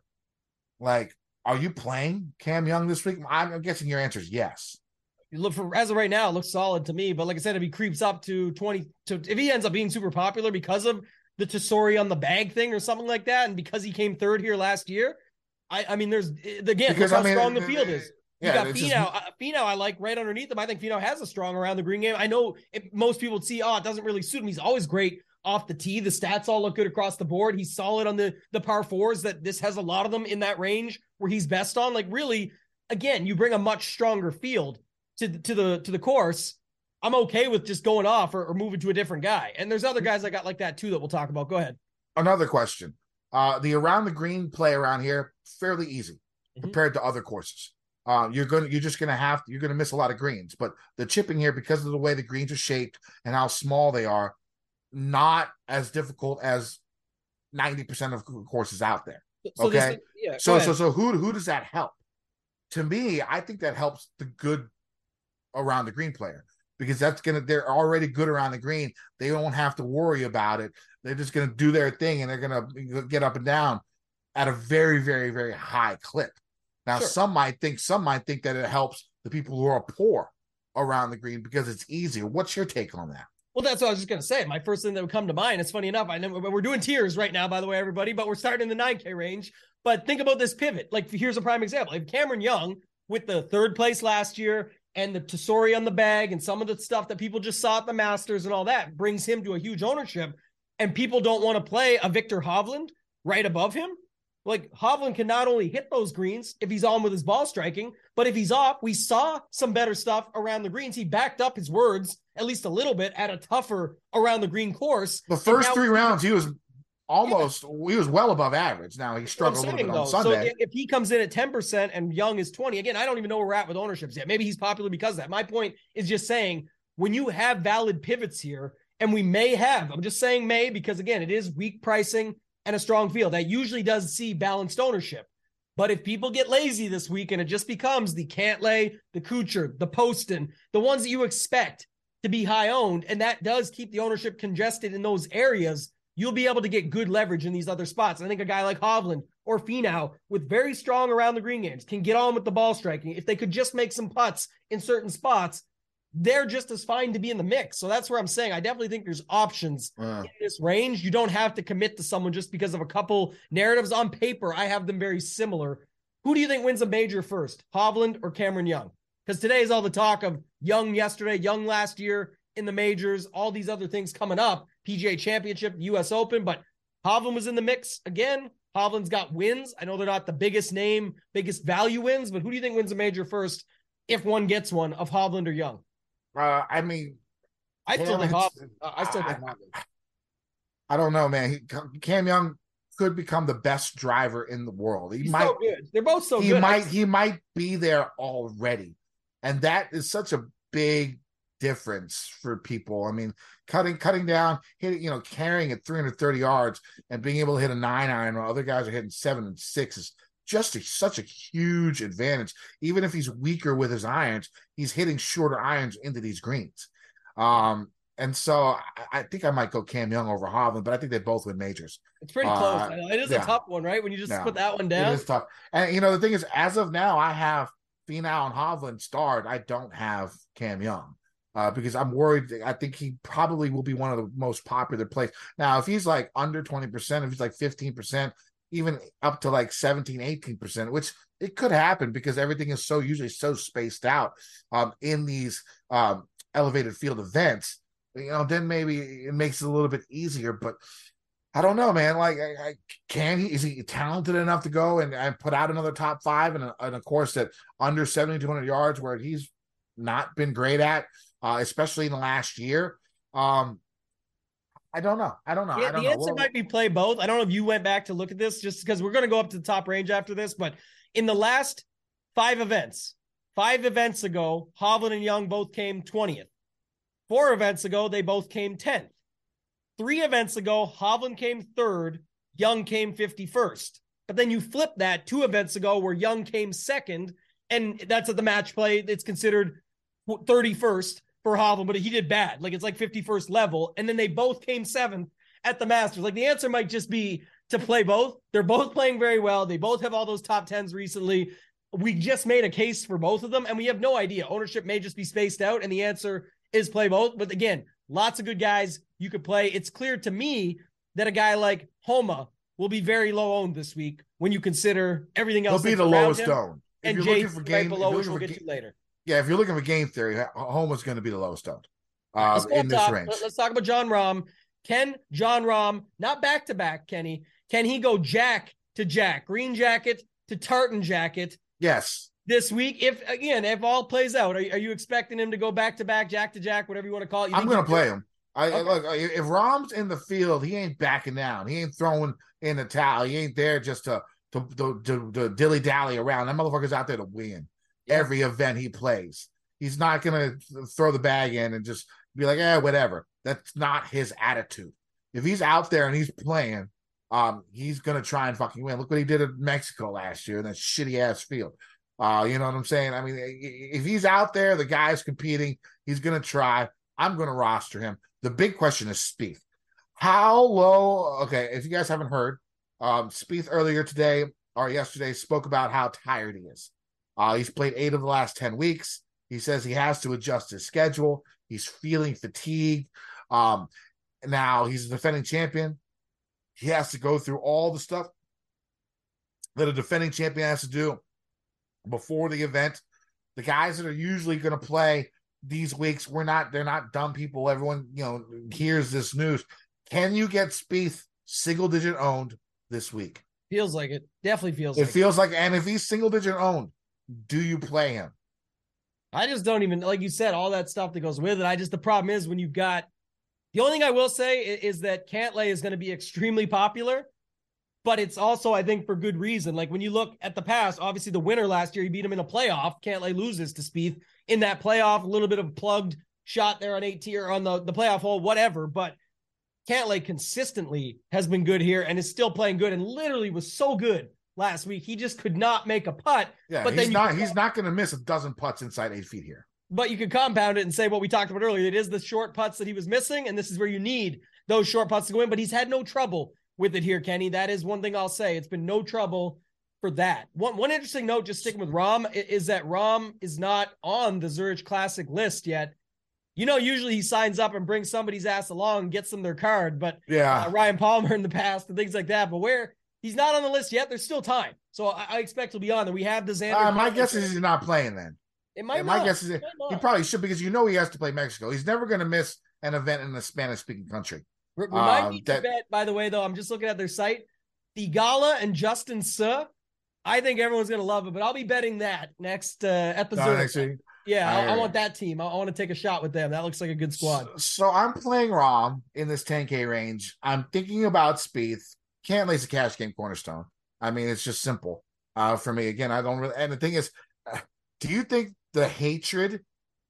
Like, are you playing Cam Young this week? I'm, I'm guessing your answer is yes. You look for as of right now, it looks solid to me. But like I said, if he creeps up to 20 to if he ends up being super popular because of the Tesori on the bag thing or something like that, and because he came third here last year, I I mean there's again Because, look how I mean, strong the field is. You Yeah, got Finau. just- uh, Finau, I like right underneath him. I think Finau has a strong around the green game. I know if most people would see, oh, it doesn't really suit him. He's always great off the tee. The stats all look good across the board. He's solid on the the par fours. That this has a lot of them in that range where he's best on. Like really, again, you bring a much stronger field to to the to the course. I'm okay with just going off or, or moving to a different guy. And there's other guys I got like that too that we'll talk about. Go ahead. Another question. Uh, the around the green play around here fairly easy Mhm. compared to other courses. Uh, you're gonna you're just gonna have you're gonna miss a lot of greens, but the chipping here because of the way the greens are shaped and how small they are, not as difficult as ninety percent of courses out there. So Okay. yeah. So so so who who does that help? To me, I think that helps the good around the green player because that's gonna they're already good around the green. They don't have to worry about it. They're just gonna do their thing and they're gonna get up and down at a very very very high clip. Now Sure. some might think some might think that it helps the people who are poor around the green because it's easier. What's your take on that? Well, that's what I was just gonna say. My first thing that would come to mind. It's funny enough. I know we're doing tiers right now, by the way, everybody, but we're starting in the 9K range. But think about this pivot. Like, here's a prime example. If Cameron Young with the third place last year and the Tesori on the bag and some of the stuff that people just saw at the Masters and all that brings him to a huge ownership, and people don't want to play a Victor Hovland right above him. Like Hovland can not only hit those greens if he's on with his ball striking, but if he's off, we saw some better stuff around the greens. He backed up his words at least a little bit at a tougher around the green course. The first now- three rounds, he was almost he was well above average. Now he struggled a I'm little bit on though. So Sunday. if, if he comes in at 10% and Young is 20, again, I don't even know where we're at with ownerships yet. Maybe he's popular because of that. My point is just saying when you have valid pivots here, and we may have, I'm just saying may because again, it is weak pricing and a strong field. That usually does see balanced ownership. But if people get lazy this week and it just becomes the Cantlay, the Kuchar, the Poston, the ones that you expect to be high owned, and that does keep the ownership congested in those areas, you'll be able to get good leverage in these other spots. I think a guy like Hovland or Finau with very strong around the green games can get on with the ball striking. If they could just make some putts in certain spots, they're just as fine to be in the mix. So that's where I'm saying I definitely think there's options Uh, in this range. You don't have to commit to someone just because of a couple narratives on paper. I have them very similar. Who do you think wins a major first, Hovland or Cameron Young? Because today is all the talk of Young yesterday, Young last year. in the majors, all these other things coming up, PGA Championship, US Open, but Hovland was in the mix again. Hovland's got wins. I know they're not the biggest name, biggest value wins, but who do you think wins a major first if one gets one of Hovland or Young? Uh, I mean, I still think Hovland. I still think Hovland. I don't know, man. He, Cam Young could become the best driver in the world. He He's might. so. They're both so he good. might. He might be there already, and that is such a big difference for people. I mean, cutting cutting down, hitting, you know, carrying at 330 yards and being able to hit a nine iron while other guys are hitting seven and six is just a, such a huge advantage. Even if he's weaker with his irons, he's hitting shorter irons into these greens. Um, and so I, I think I might go Cam Young over Hovland, but I think they both win majors. It's pretty Uh, close. It is yeah. a tough one, right? When you just Yeah. put that one down. is tough. And you know, the thing is, as of now, I have Finau and Hovland starred. I don't have Cam Young. Uh, because I'm worried. I think he probably will be one of the most popular plays. Now, if he's like under 20%, if he's like 15%, even up to like 17, 18%, which it could happen because everything is so usually so spaced out um, in these um, elevated field events, you know, then maybe it makes it a little bit easier. But I don't know, man. Like, I, I, can he? Is he talented enough to go and, and put out another top five and a, course that under 7,200 yards where he's not been great at, uh, especially in the last year? Um, I don't know. I don't know. Yeah, I don't the know. answer Well, might be play both. I don't know if you went back to look at this just because we're going to go up to the top range after this, but in the last five events, five events ago, Hovland and Young both came 20th. Four events ago, they both came 10th. Three events ago, Hovland came third, Young came 51st. But then you flip that two events ago where Young came second, and that's at the match play. It's considered 31st for Hovland, but he did bad. Like it's like 51st level. And then they both came seventh at the Masters. Like the answer might just be to play both. They're both playing very well. They both have all those top tens recently. We just made a case for both of them, and we have no idea. Ownership may just be spaced out, and the answer is play both. But again, lots of good guys you could play. It's clear to me that a guy like Homa will be very low owned this week when you consider everything else. he'll be the lowest him. owned. If And you're Jay looking for right below, which we'll get ga- to later. Yeah, if you're looking for game theory, Homa's going to be the lowest owned uh, Let's in this top. range. Let- Let's talk about Jon Rahm. Can Jon Rahm, not back to back, Kenny, can he go Jack to Jack, green jacket to tartan jacket Yes, this week? If again, if all plays out, are, are you expecting him to go back to back, Jack to Jack, whatever you want to call it? You I'm going to play him. I, Okay. look if Rahm's in the field, he ain't backing down. He ain't throwing in the towel. He ain't there just to to to, to, to dilly dally around. That motherfucker's out there to win Every event he plays. He's not going to throw the bag in and just be like, eh, whatever. That's not his attitude. If he's out there and he's playing, um, he's going to try and fucking win. Look what he did in Mexico last year in that shitty ass field. Uh, you know what I'm saying? I mean, if he's out there, the guy's competing, he's going to try. I'm going to roster him. The big question is Spieth. How low? Okay, if you guys haven't heard, um, Spieth earlier today or yesterday spoke about how tired he is. Uh, he's played eight of the last 10 weeks. He says he has to adjust his schedule. He's feeling fatigued. Um, now he's a defending champion. He has to go through all the stuff that a defending champion has to do before the event. The guys that are usually going to play these weeks, we're not, they're not dumb people. Everyone, you know, hears this news. Can you get Spieth single digit owned this week? Feels like it. Definitely feels It like it. feels like, and if he's single digit owned, do you play him? I just don't even like you said all that stuff that goes with it. I just the problem is when you've got the only thing I will say is, is that Cantlay is going to be extremely popular, but it's also I think for good reason. Like when you look at the past, obviously the winner last year he beat him in a playoff. Cantlay loses to Spieth in that playoff. A little bit of plugged shot there on 18 or on the the playoff hole, whatever. But Cantlay consistently has been good here and is still playing good and literally was so good last week. He just could not make a putt. Yeah, But he's then not. He's not going to miss a dozen putts inside eight feet here. but you could compound it and say what we talked about earlier. It is the short putts that he was missing, and this is where you need those short putts to go in. But he's had no trouble with it here, Kenny. That is one thing I'll say. It's been no trouble for that. One one interesting note, just sticking with Rahm, is that Rahm is not on the Zurich Classic list yet. You know, usually he signs up and brings somebody's ass along, gets them their card, but Yeah, uh, Ryan Palmer in the past and things like that. But where he's not on the list yet, there's still time. So I, I expect he'll be on there. We have the Xander. uh, my guess is he's not playing then. It might. my guess is It he probably should because you know he has to play Mexico. He's never going to miss an event in a Spanish speaking country. R- Remind Um, me that- to bet, by the way, though, I'm just looking at their site. Theegala and Justin Suh. I think everyone's gonna love it, but I'll be betting that next uh, at the Uh, Zurich. next week. Yeah, I I, I want that team. I, I want to take a shot with them. That looks like a good squad. So, so I'm playing Rahm in this 10K range. I'm thinking about Spieth. Cantlay's a cash game cornerstone. I mean, it's just simple uh, for me. Again, I don't really. And the thing is, uh, do you think the hatred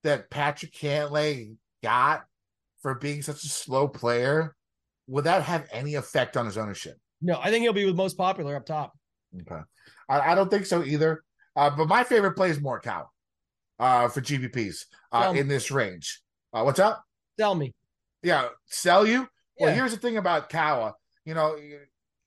that Patrick Cantlay got for being such a slow player would that have any effect on his ownership? No, I think he'll be the most popular up top. Okay, I, I don't think so either. Uh, but my favorite play is Morikawa uh, for GPPs uh, in this range. Uh, what's up? Tell me. Yeah, sell you. Well, here's the thing about Kawa. You know,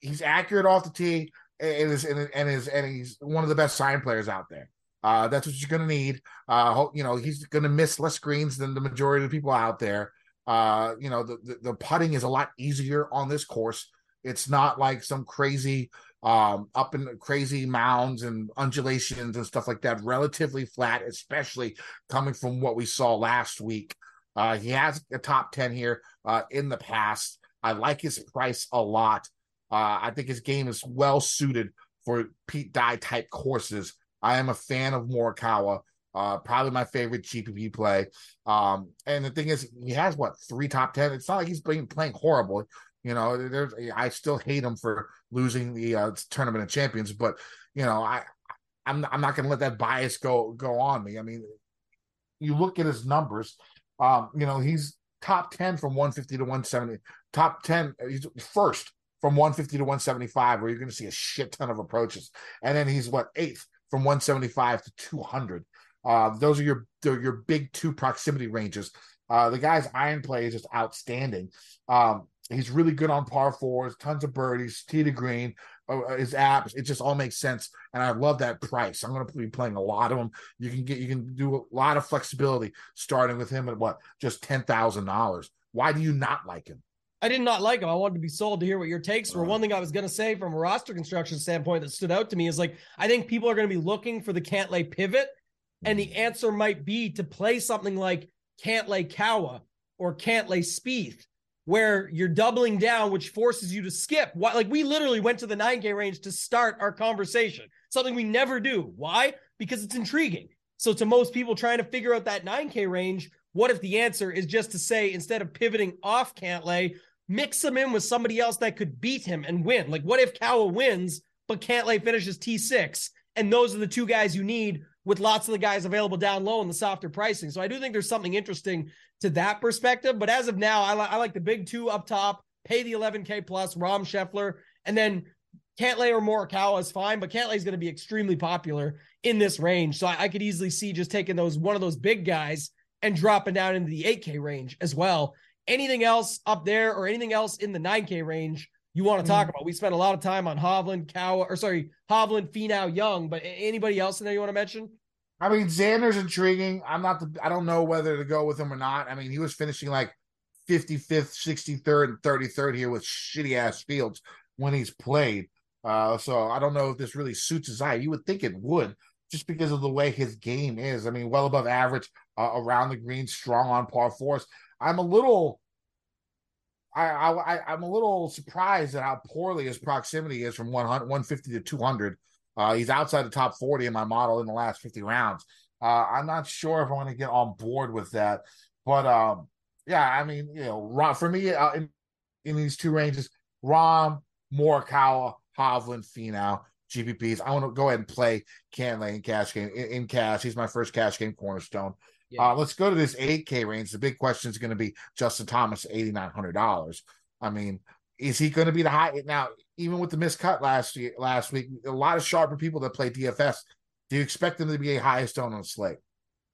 he's accurate off the tee, and is and, and is and he's one of the best sign players out there. Uh, that's what you're going to need. Uh, you know, he's going to miss less greens than the majority of the people out there. Uh, you know, the, the the putting is a lot easier on this course. It's not like some crazy um up in crazy mounds and undulations and stuff like that relatively flat especially coming from what we saw last week uh he has a top 10 here uh in the past i like his price a lot uh i think his game is well suited for pete dye type courses. I am a fan of morikawa uh probably my favorite gpp play. Um and the thing is he has what three top 10 it's not like he's been playing horrible you know, there's I still hate him for losing the uh, tournament of champions, but you know, I I'm I'm not going to let that bias go go on me. I mean, you look at his numbers, um, you know, he's top 10 from 150 to 170, top 10, he's first from 150 to 175, where you're going to see a shit ton of approaches, and then he's what eighth from 175 to 200. Uh, those are your your big two proximity ranges. Uh, the guy's iron play is just outstanding. Um, he's really good on par fours, tons of birdies, tee to green, uh, his apps. It just all makes sense, and I love that price. I'm going to be playing a lot of them. You can get you can do a lot of flexibility starting with him at what just ten thousand dollars. Why do you not like him? I did not like him. I wanted to be sold to hear what your takes were. One thing I was going to say from a roster construction standpoint that stood out to me is like, I think people are going to be looking for the Cantlay pivot. And the mm. answer might be to play something like Cantlay Kawa or Cantlay Spieth, where you're doubling down, which forces you to skip. Why, like we literally went to the 9K range to start our conversation, something we never do. Why? Because it's intriguing. So to most people trying to figure out that 9K range, what if the answer is just to say instead of pivoting off Cantlay, mix him in with somebody else that could beat him and win? Like what if Kawa wins, but Cantlay finishes T6? And those are the two guys you need with lots of the guys available down low in the softer pricing. So I do think there's something interesting to that perspective. But as of now, I, li- I like the big two up top, pay the 11K plus, Rahm Scheffler, and then Cantlay or Morikawa is fine, but Cantlay is going to be extremely popular in this range. So I, I could easily see just taking those one of those big guys and dropping down into the 8K range as well. Anything else up there or anything else in the 9K range you want to talk about? We spent a lot of time on Hovland, Cow, or sorry, Hovland, Finau, Young, but anybody else in there you want to mention? I mean, Xander's intriguing. I'm not the. I don't know whether to go with him or not. I mean, he was finishing like 55th, 63rd, and 33rd here with shitty ass fields when he's played. Uh, so I don't know if this really suits his eye. You would think it would, just because of the way his game is. I mean, well above average uh, around the green, strong on par fours. I'm a little. I, I I'm a little surprised at how poorly his proximity is from 100, 150 to 200. Uh, he's outside the top 40 in my model in the last 50 rounds. Uh, I'm not sure if I want to get on board with that, but um, yeah, I mean, you know, for me uh, in, in these two ranges, Rahm, Morikawa, Hovland, Finau, GPPs. I want to go ahead and play Cantlay in cash game in, in cash. He's my first cash game cornerstone. Yeah. Uh, let's go to this 8K range. The big question is going to be Justin Thomas, $8,900. I mean, is he going to be the high now? Even with the miscut last year, last week, a lot of sharper people that play DFS. Do you expect them to be a highest owned on the slate?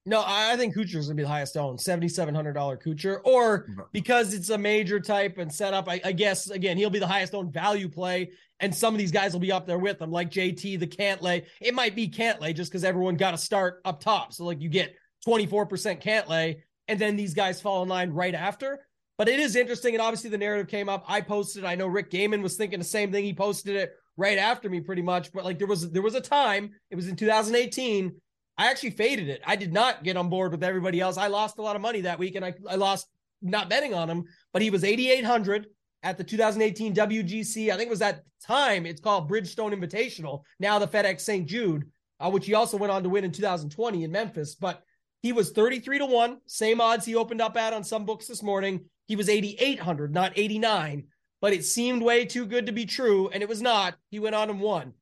No, I think Kuchar's gonna be the highest owned, seventy seven hundred dollar Kuchar, or because it's a major type and setup. I, I guess again he'll be the highest owned value play, and some of these guys will be up there with him, like JT, the Cantlay. It might be Cantlay just because everyone got to start up top, so like you get twenty four percent Cantlay, and then these guys fall in line right after. But it is interesting, and obviously the narrative came up. I posted. I know Rick Gehman was thinking the same thing. He posted it right after me, pretty much. But like there was there was a time. It was in 2018 I actually faded it. I did not get on board with everybody else. I lost a lot of money that week and I, I lost not betting on him, but he was 8,800 at the 2018 WGC. I think it was that time. It's called Bridgestone Invitational. Now the FedEx St. Jude, uh, which he also went on to win in 2020 in Memphis. But he was 33 to 1, same odds he opened up at on some books this morning. He was 8,800, not 89, but it seemed way too good to be true. And it was not. He went on and won.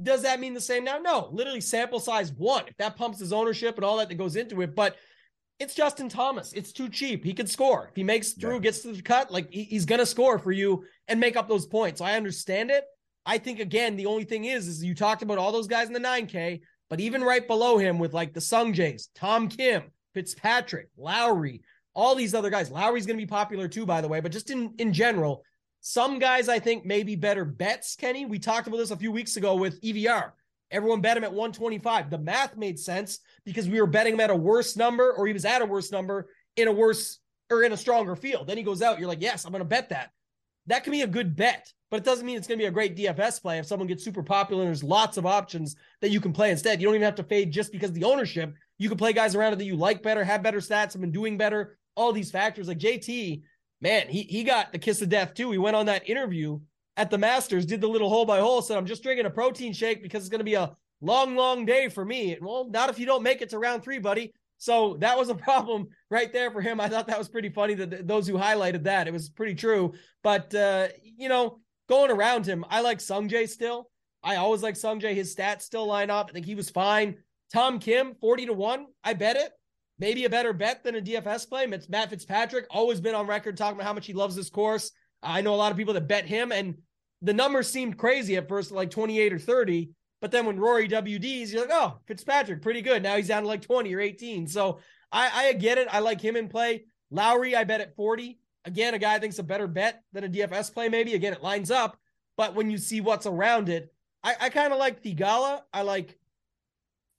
Does that mean the same now? No, literally sample size one. If that pumps his ownership and all that that goes into it, but it's Justin Thomas. It's too cheap. He could score. If he makes through, yeah. gets to the cut, like he's going to score for you and make up those points. So I understand it. I think again, the only thing is, is you talked about all those guys in the 9K, but even right below him with like the Sung Jays, Tom Kim, Fitzpatrick, Lowry, all these other guys. Lowry's going to be popular too, by the way, but just in in general, some guys I think may be better bets, Kenny. We talked about this a few weeks ago with EVR. Everyone bet him at 125. The math made sense because we were betting him at a worse number or he was at a worse number in a worse or in a stronger field. Then he goes out. You're like, yes, I'm going to bet that. That can be a good bet, but it doesn't mean it's going to be a great DFS play if someone gets super popular and there's lots of options that you can play instead. You don't even have to fade just because the ownership. You can play guys around it that you like better, have better stats, have been doing better. All these factors like JT man, he he got the kiss of death too. He went on that interview at the Masters, did the little hole by hole, said, I'm just drinking a protein shake because it's going to be a long, long day for me. Well, not if you don't make it to round three, buddy. So that was a problem right there for him. I thought that was pretty funny that those who highlighted that. It was pretty true. But, uh, you know, going around him, I like Sungjae still. I always like Sungjae. His stats still line up. I think he was fine. Tom Kim, 40 to 1. I bet it maybe a better bet than a DFS play. It's Matt Fitzpatrick, always been on record talking about how much he loves this course. I know a lot of people that bet him, and the numbers seemed crazy at first, like 28 or 30. But then when Rory WDs, you're like, oh, Fitzpatrick, pretty good. Now he's down to like 20 or 18. So I, I get it. I like him in play. Lowry, I bet at 40. Again, a guy I think's a better bet than a DFS play, maybe. Again, it lines up. But when you see what's around it, I, I kind of like Theegala. I like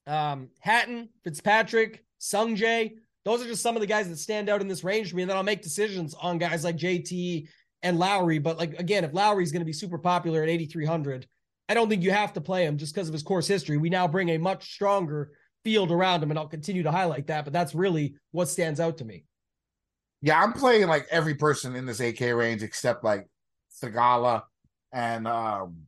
um, Hatton, Fitzpatrick, Sungjae. Those are just some of the guys that stand out in this range for me. And then I'll make decisions on guys like JT and Lowry. But like again, if Lowry's going to be super popular at 8,300, I don't think you have to play him just because of his course history. We now bring a much stronger field around him, and I'll continue to highlight that. But that's really what stands out to me. Yeah, I'm playing like every person in this AK range except like Theegala and um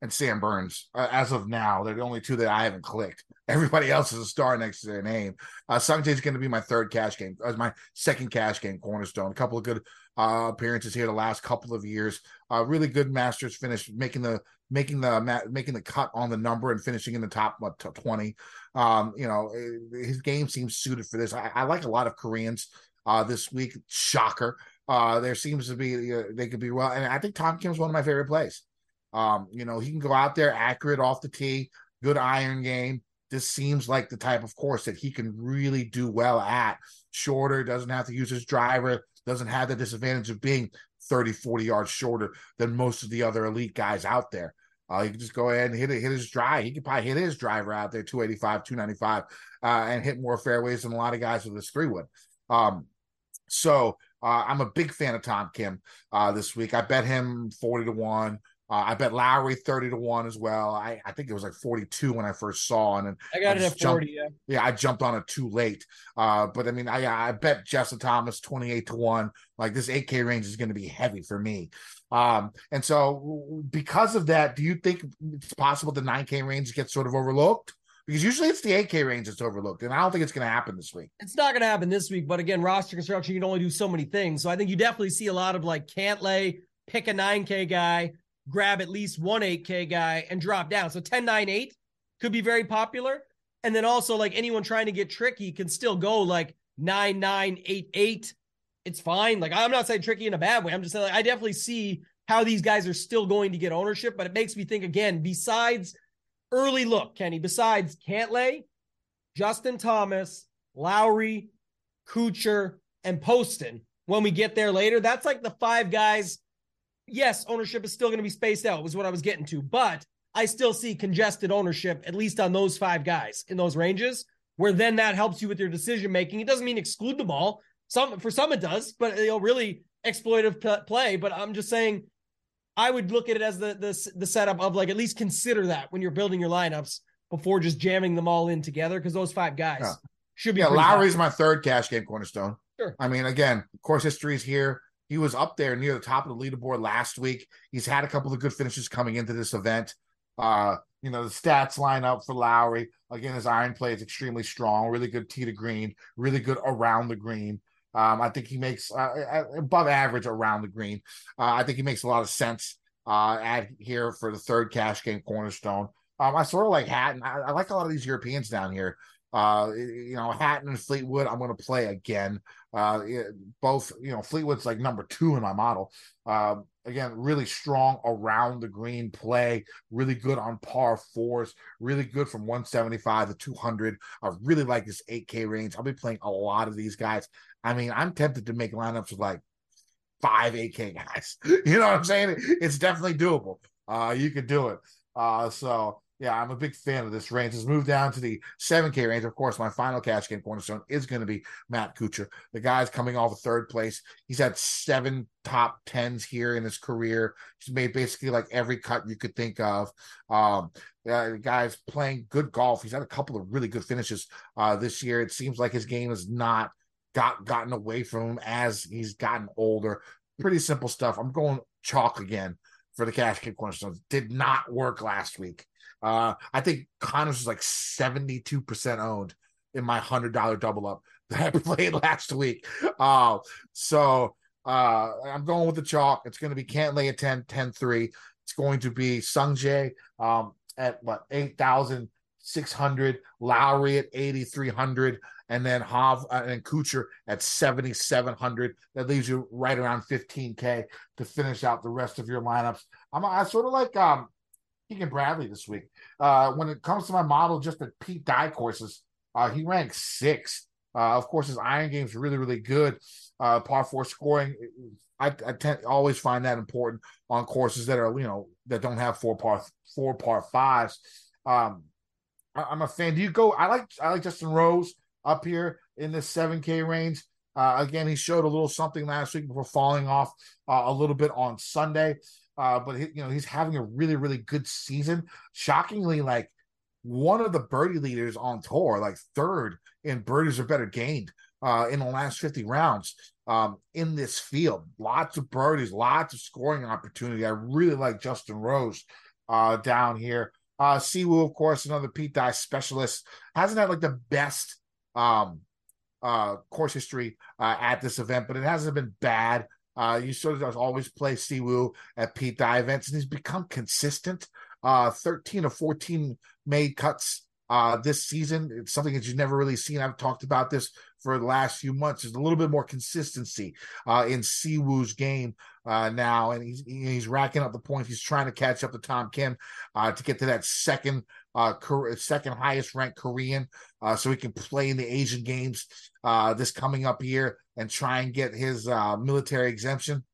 and Sam Burns. Uh, as of now, they're the only two that I haven't clicked. Everybody else is a star next to their name. Uh, is going to be my third cash game, as my second cash game cornerstone. A couple of good uh, appearances here the last couple of years. Uh, really good Masters finish, making the making the making the cut on the number and finishing in the top what, twenty. Um, you know, eh, his game seems suited for this. I, I like a lot of Koreans uh, this week. Shocker. Uh, there seems to be uh, they could be well, and I think Tom Kim's one of my favorite plays. Um, you know, he can go out there accurate off the tee, good iron game. This seems like the type of course that he can really do well at. Shorter, doesn't have to use his driver, doesn't have the disadvantage of being 30, 40 yards shorter than most of the other elite guys out there. Uh, he can just go ahead and hit it, hit his drive. He could probably hit his driver out there, 285, 295, uh, and hit more fairways than a lot of guys with this three wood. Um, so uh, I'm a big fan of Tom Kim uh, this week. I bet him 40 to 1. Uh, I bet Lowry 30 to 1 as well. I, I think it was like 42 when I first saw and I got I it at 40, jumped, yeah. Yeah, I jumped on it too late. Uh, but I mean, I I bet Justin Thomas 28 to 1. Like this 8K range is going to be heavy for me. Um, and so because of that, do you think it's possible the 9K range gets sort of overlooked? Because usually it's the 8K range that's overlooked, and I don't think it's going to happen this week. It's not going to happen this week, but again, roster construction, you can only do so many things. So I think you definitely see a lot of like Cantlay, pick a 9K guy, grab at least one 8K guy and drop down. So 10 9 8 could be very popular. And then also, like anyone trying to get tricky can still go like 9 9 8 8. It's fine. Like I'm not saying tricky in a bad way. I'm just saying like, I definitely see how these guys are still going to get ownership, but it makes me think again, besides early look, Kenny, besides Cantlay, Justin Thomas, Lowry, Kuchar, and Poston, when we get there later, that's like the five guys yes, ownership is still going to be spaced out, was what I was getting to. But I still see congested ownership, at least on those five guys in those ranges, where then that helps you with your decision making. It doesn't mean exclude them all. Some for some it does, but you know, really exploitive p- play. But I'm just saying, I would look at it as the the the setup of like at least consider that when you're building your lineups before just jamming them all in together because those five guys yeah. should be. Yeah, Lowry's my third cash game cornerstone. Sure. I mean, again, course history is here. He was up there near the top of the leaderboard last week. He's had a couple of good finishes coming into this event. Uh, you know, the stats line up for Lowry. Again, his iron play is extremely strong, really good tee to green, really good around the green. Um, I think he makes uh, above average around the green. Uh, I think he makes a lot of sense uh, at here for the third cash game cornerstone. Um, I sort of like Hatton. I, I, like a lot of these Europeans down here. Uh, you know, Hatton and Fleetwood, I'm going to play again. Uh, both, you know, Fleetwood's like number two in my model. Uh, again, really strong around the green play, really good on par fours, really good from 175 to 200. I really like this 8K range. I'll be playing a lot of these guys. I mean, I'm tempted to make lineups with like five 8K guys. You know what I'm saying? It's definitely doable. Uh, you could do it. Uh, so yeah, I'm a big fan of this range. Let's move down to the 7K range. Of course, my final cash game cornerstone is going to be Matt Kuchar. The guy's coming off of third place. He's had seven top tens here in his career. He's made basically like every cut you could think of. Um, uh, the guy's playing good golf. He's had a couple of really good finishes uh, this year. It seems like his game has not got gotten away from him as he's gotten older. Pretty simple stuff. I'm going chalk again for the cash game cornerstones. Did not work last week. Uh, I think Conners was like 72% owned in my $100 double up that I played last week. Uh, so uh, I'm going with the chalk. It's going to be Cantlay at 10, 10 3. It's going to be Sungjae um, at what, 8,600, Lowry at 8,300, and then Hav uh, and Kuchar at 7,700. That leaves you right around 15K to finish out the rest of your lineups. I'm I sort of like um, Keegan Bradley this week. Uh, when it comes to my model, just the Pete Dye courses, uh, he ranks sixth. Uh, of course, his iron game is really, really good. Uh, par four scoring, I, I tend always find that important on courses that are you know that don't have four par four par fives. Um, I, am a fan. Do you go? I like I like Justin Rose up here in this seven K range. Uh, again, he showed a little something last week before falling off uh, a little bit on Sunday. Uh, but he, you know he's having a really really good season. Shockingly, like one of the birdie leaders on tour, like third in birdies are better gained uh, in the last fifty rounds um, in this field. Lots of birdies, lots of scoring opportunity. I really like Justin Rose uh, down here. Uh, Siwoo, of course, another Pete Dye specialist, hasn't had like the best um, uh, course history uh, at this event, but it hasn't been bad. Uh, you sort of always play Siwoo at Pete Dye events, and he's become consistent. Uh, 13 or 14 made cuts uh, this season. It's something that you've never really seen. I've talked about this for the last few months. There's a little bit more consistency uh, in Siwoo's game uh, now, and he's he's racking up the points. He's trying to catch up to Tom Kim uh, to get to that second uh, second highest ranked Korean, uh, so he can play in the Asian Games uh, this coming up year and try and get his uh, military exemption.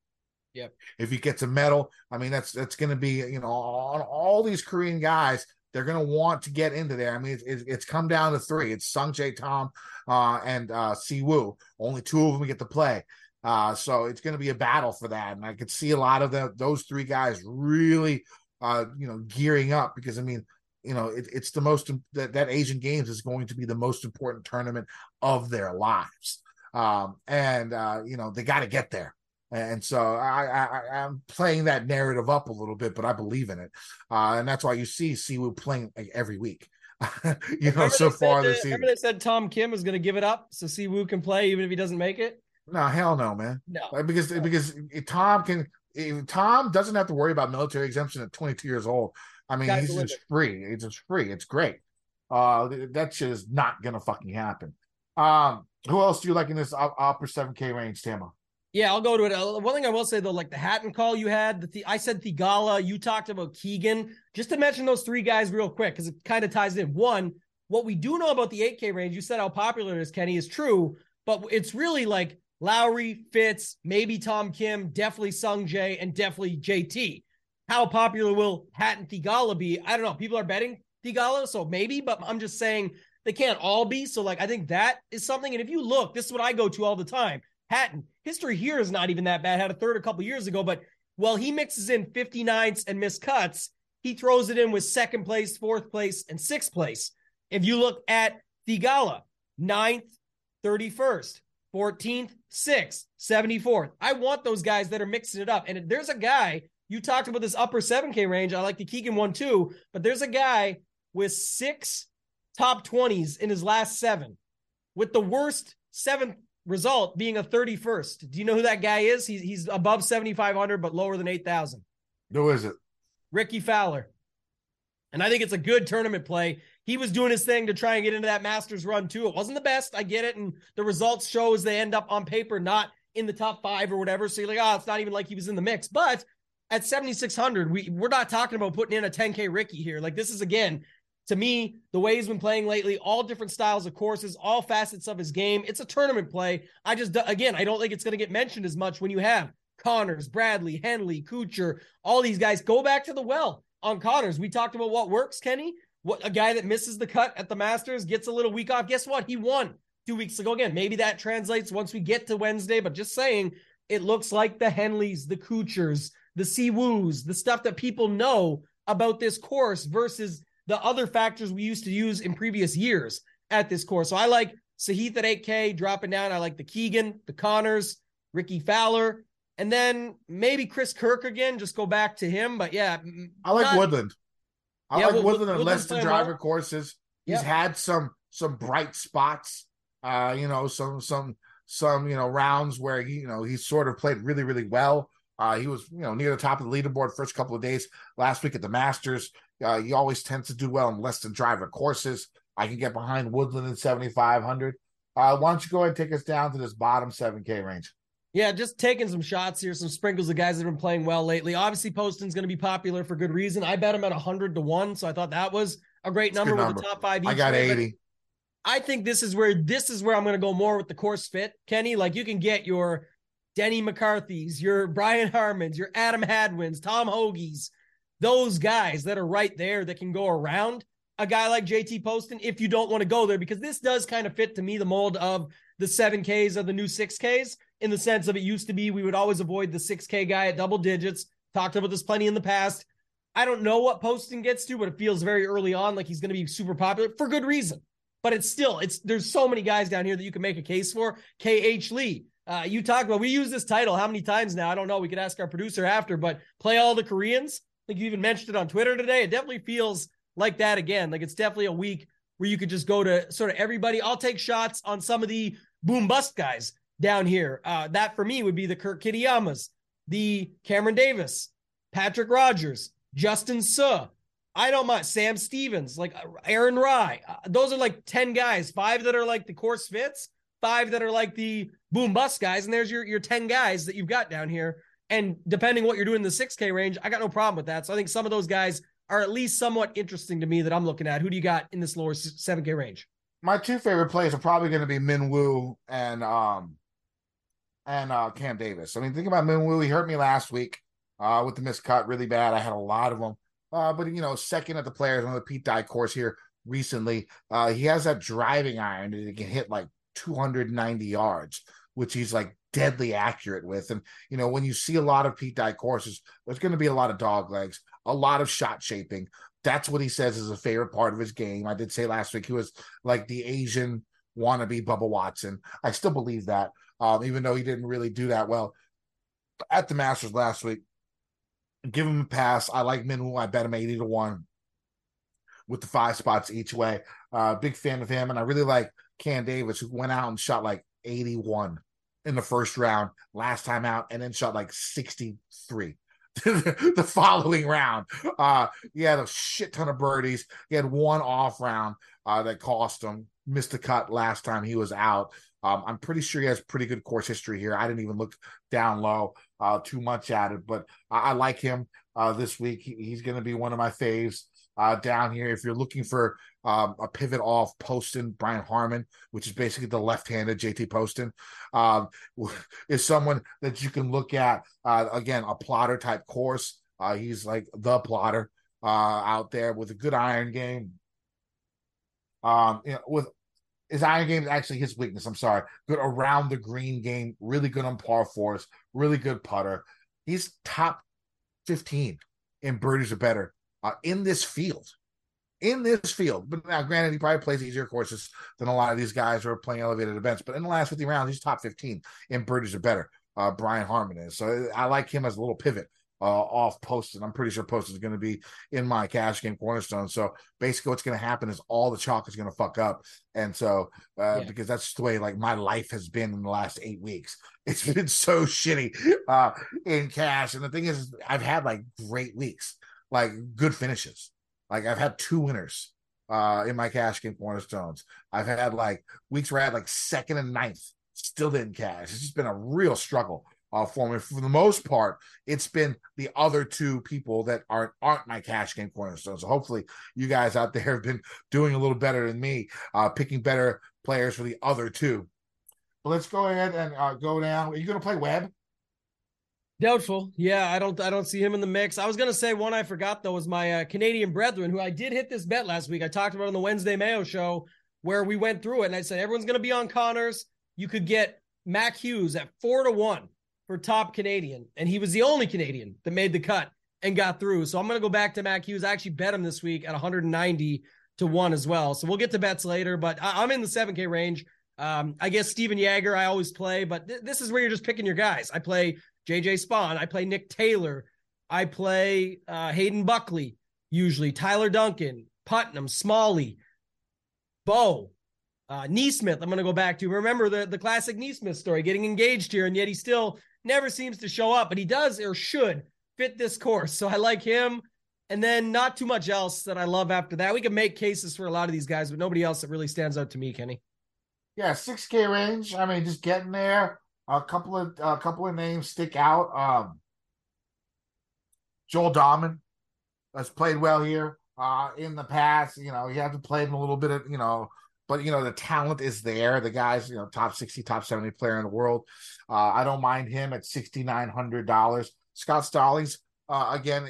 Yep. If he gets a medal, I mean that's that's going to be you know on all these Korean guys. They're going to want to get into there. I mean, it's, it's, come down to three. It's Sung Jae Tom uh, and uh, Si Woo. Only two of them get to play. Uh, so it's going to be a battle for that. And I could see a lot of the, those three guys really, uh, you know, gearing up because I mean, you know, it, it's the most that that Asian Games is going to be the most important tournament of their lives, um, and uh, you know they got to get there. And so I, I am playing that narrative up a little bit, but I believe in it, uh, and that's why you see Siwoo playing like, every week. you know, so far this season. Remember they said Tom Kim is going to give it up so Siwoo can play even if he doesn't make it. No, hell no, man. No, because because Tom can. Tom doesn't have to worry about military exemption at 22 years old. I mean, he's just free. It's just free. It's great. Uh, that shit is not gonna fucking happen. Um, who else do you like in this upper seven K range, Tambo? Yeah, I'll go to it. Uh, one thing I will say though, like the Hatton call you had, the, the I said Theegala, you talked about Keegan. Just to mention those three guys real quick because it kind of ties in. One, what we do know about the 8K range, you said how popular it is, Kenny, is true, but it's really like Lowry, Fitz, maybe Tom Kim, definitely Sung Jae, and definitely JT how popular will Hatton Theegala be? I don't know. People are betting Theegala, so maybe, but I'm just saying they can't all be. So, like, I think that is something. And if you look, this is what I go to all the time. Hatton, history here is not even that bad. Had a third a couple years ago, but well, he mixes in 59s and missed cuts. he throws it in with second place, fourth place, and sixth place. If you look at Theegala, ninth, 31st, 14th, 6th, 74th. I want those guys that are mixing it up. And there's a guy, you talked about this upper 7K range. I like the Keegan one too, but there's a guy with six top 20s in his last seven, with the worst seventh result being a 31st. Do you know who that guy is? He's, he's above 7,500, but lower than 8,000. Who is it? Rickie Fowler. And I think it's a good tournament play. He was doing his thing to try and get into that Masters run too. It wasn't the best. I get it. And the results show as they end up on paper, not in the top five or whatever. So you're like, oh, it's not even like he was in the mix. But at 7,600, we, we're not talking about putting in a 10K Rickie here. Like this is, again, to me, the way he's been playing lately, all different styles of courses, all facets of his game. It's a tournament play. I just, again, I don't think it's going to get mentioned as much when you have Conners Bradley, Henley, Kuchar, all these guys. Go back to the well on Conners We talked about what works, Kenny. What a guy that misses the cut at the Masters gets a little week off. Guess what? He won two weeks ago. Again, maybe that translates once we get to Wednesday, but just saying, it looks like the Henleys, the Kuchars, the Siwoos, the stuff that people know about this course versus the other factors we used to use in previous years at this course. So I like Sahith at 8K dropping down. I like the Keegan, the Conners, Rickie Fowler. And then maybe Chris Kirk again, just go back to him. But yeah, I like not, Woodland. I yeah, like Woodland and less than driver well. courses. He's yep. had some some bright spots. Uh, you know, some some some you know rounds where he you know he sort of played really really well. Uh, he was you know near the top of the leaderboard first couple of days last week at the Masters. Uh, he always tends to do well in less than driver courses. I can get behind Woodland in seventy five hundred. Uh, why don't you go ahead and take us down to this bottom seven K range? Yeah, just taking some shots here, some sprinkles of guys that have been playing well lately. Obviously, Poston's going to be popular for good reason. I bet him at 100 to 1, so I thought that was a great number, with the top five. I got way. 80. I think this is where this is where I'm going to go more with the course fit, Kenny. Like you can get your Denny McCarthy's, your Brian Harmans, your Adam Hadwin's, Tom Hoge's, those guys that are right there that can go around a guy like JT Poston if you don't want to go there because this does kind of fit to me the mold of the 7Ks of the new 6Ks in the sense of it used to be we would always avoid the 6K guy at double digits. Talked about this plenty in the past. I don't know what Poston gets to, but it feels very early on like he's going to be super popular for good reason. But it's still, it's there's so many guys down here that you can make a case for. KH Lee. Uh, you talk about we use this title how many times now? I don't know. We could ask our producer after, but play all the Koreans. I think you even mentioned it on Twitter today. It definitely feels like that again. Like it's definitely a week where you could just go to sort of everybody. I'll take shots on some of the boom bust guys down here. Uh, that for me would be the Kurt Kitayamas, the Cameron Davis, Patrick Rodgers, Justin Suh. I don't mind Sam Stevens, like uh, Aaron Rai. Uh, those are like 10 guys, five that are like the course fits, five that are like the boom bust guys. And there's your, your 10 guys that you've got down here. And depending what you're doing in the 6K range, I got no problem with that. So I think some of those guys are at least somewhat interesting to me that I'm looking at. Who do you got in this lower 7K range? My two favorite plays are probably going to be Min Woo and um and uh, Cam Davis. I mean, think about Min Woo. He hurt me last week uh, with the miscut really bad. I had a lot of them. Uh, but, you know, second at the players on the Pete Dye course here recently, uh, he has that driving iron that he can hit like 290 yards, which he's like deadly accurate with. And, you know, when you see a lot of Pete Dye courses, there's going to be a lot of dog legs, a lot of shot shaping. That's what he says is a favorite part of his game. I did say last week he was like the Asian wannabe Bubba Watson. I still believe that um, even though he didn't really do that well at the Masters last week. Give him a pass. I like Min Woo. I bet him 80 to 1 with the five spots each way. Uh, big fan of him. And I really like Cam Davis, who went out and shot like 81 in the first round last time out and then shot like 63 the following round. Uh, he had a shit ton of birdies. He had one off round uh, that cost him. Missed the cut last time he was out. Um, I'm pretty sure he has pretty good course history here. I didn't even look down low uh, too much at it, but I, I like him uh, this week. He, he's going to be one of my faves uh, down here. If you're looking for um, a pivot off Poston, Brian Harman, which is basically the left-handed JT Poston, um, is someone that you can look at. Uh, again, a plotter type course. Uh, he's like the plotter uh, out there with a good iron game. Um, you know, with his iron game is actually his weakness. I'm sorry. Good around the green game, really good on par fours, really good putter. He's top 15 in birdies or better uh, in this field. In this field, but now granted, he probably plays easier courses than a lot of these guys who are playing elevated events. But in the last 50 rounds, he's top 15 in birdies or better. Uh, Brian Harman is. So I like him as a little pivot uh, off Poston. I'm pretty sure Poston is going to be in my cash game cornerstone. So basically, what's going to happen is all the chalk is going to fuck up, and so uh, yeah. because that's the way like my life has been in the last eight weeks. It's been so shitty uh, in cash, and the thing is, I've had like great weeks, like good finishes. Like I've had two winners uh, in my cash game cornerstones. I've had like weeks where I had like second and ninth, still didn't cash. It's just been a real struggle uh, for me. For the most part, it's been the other two people that aren't aren't my cash game cornerstones. So hopefully, you guys out there have been doing a little better than me, uh, picking better players for the other two. But let's go ahead and uh, go down. Are you going to play Webb? Doubtful. Yeah, I don't. I don't see him in the mix. I was going to say one I forgot though was my uh, Canadian brethren, who I did hit this bet last week. I talked about on the Wednesday Mayo show where we went through it, and I said everyone's going to be on Conners. You could get Mac Hughes at four to one for top Canadian, and he was the only Canadian that made the cut and got through. So I'm going to go back to Mac Hughes. I actually bet him this week at 190 to one as well. So we'll get to bets later, but I- am in the 7K range. Um, I guess Stephan Jaeger, I always play, but th- this is where you're just picking your guys. I play JJ Spaun. I play Nick Taylor, I play uh, Hayden Buckley, usually Tyler Duncan, Putnam, Smalley, Bo, uh, NeSmith. I'm going to go back to remember the the classic NeSmith story, getting engaged here, and yet he still never seems to show up, but he does or should fit this course. So I like him. And then not too much else that I love after that. We can make cases for a lot of these guys, but nobody else that really stands out to me, Kenny. Yeah, 6K range. I mean, just getting there. A couple of a couple of names stick out. Um Joel Dahmen has played well here uh in the past. You know, he had to play him a little bit of, you know, but you know the talent is there. The guy's you know top sixty, top seventy player in the world. Uh, I don't mind him at sixty nine hundred dollars. Scott Stallings, uh, again,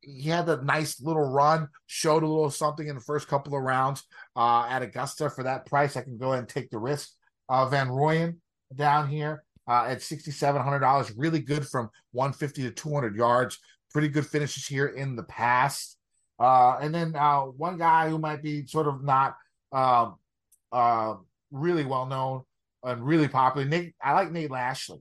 he had a nice little run, showed a little something in the first couple of rounds uh, at Augusta. For that price, I can go ahead and take the risk. Uh, Van Rooyen down here uh, at sixty seven hundred dollars, really good from one fifty to two hundred yards. Pretty good finishes here in the past. Uh, and then uh, one guy who might be sort of not um, uh, really well known and really popular. Nate, I like Nate Lashley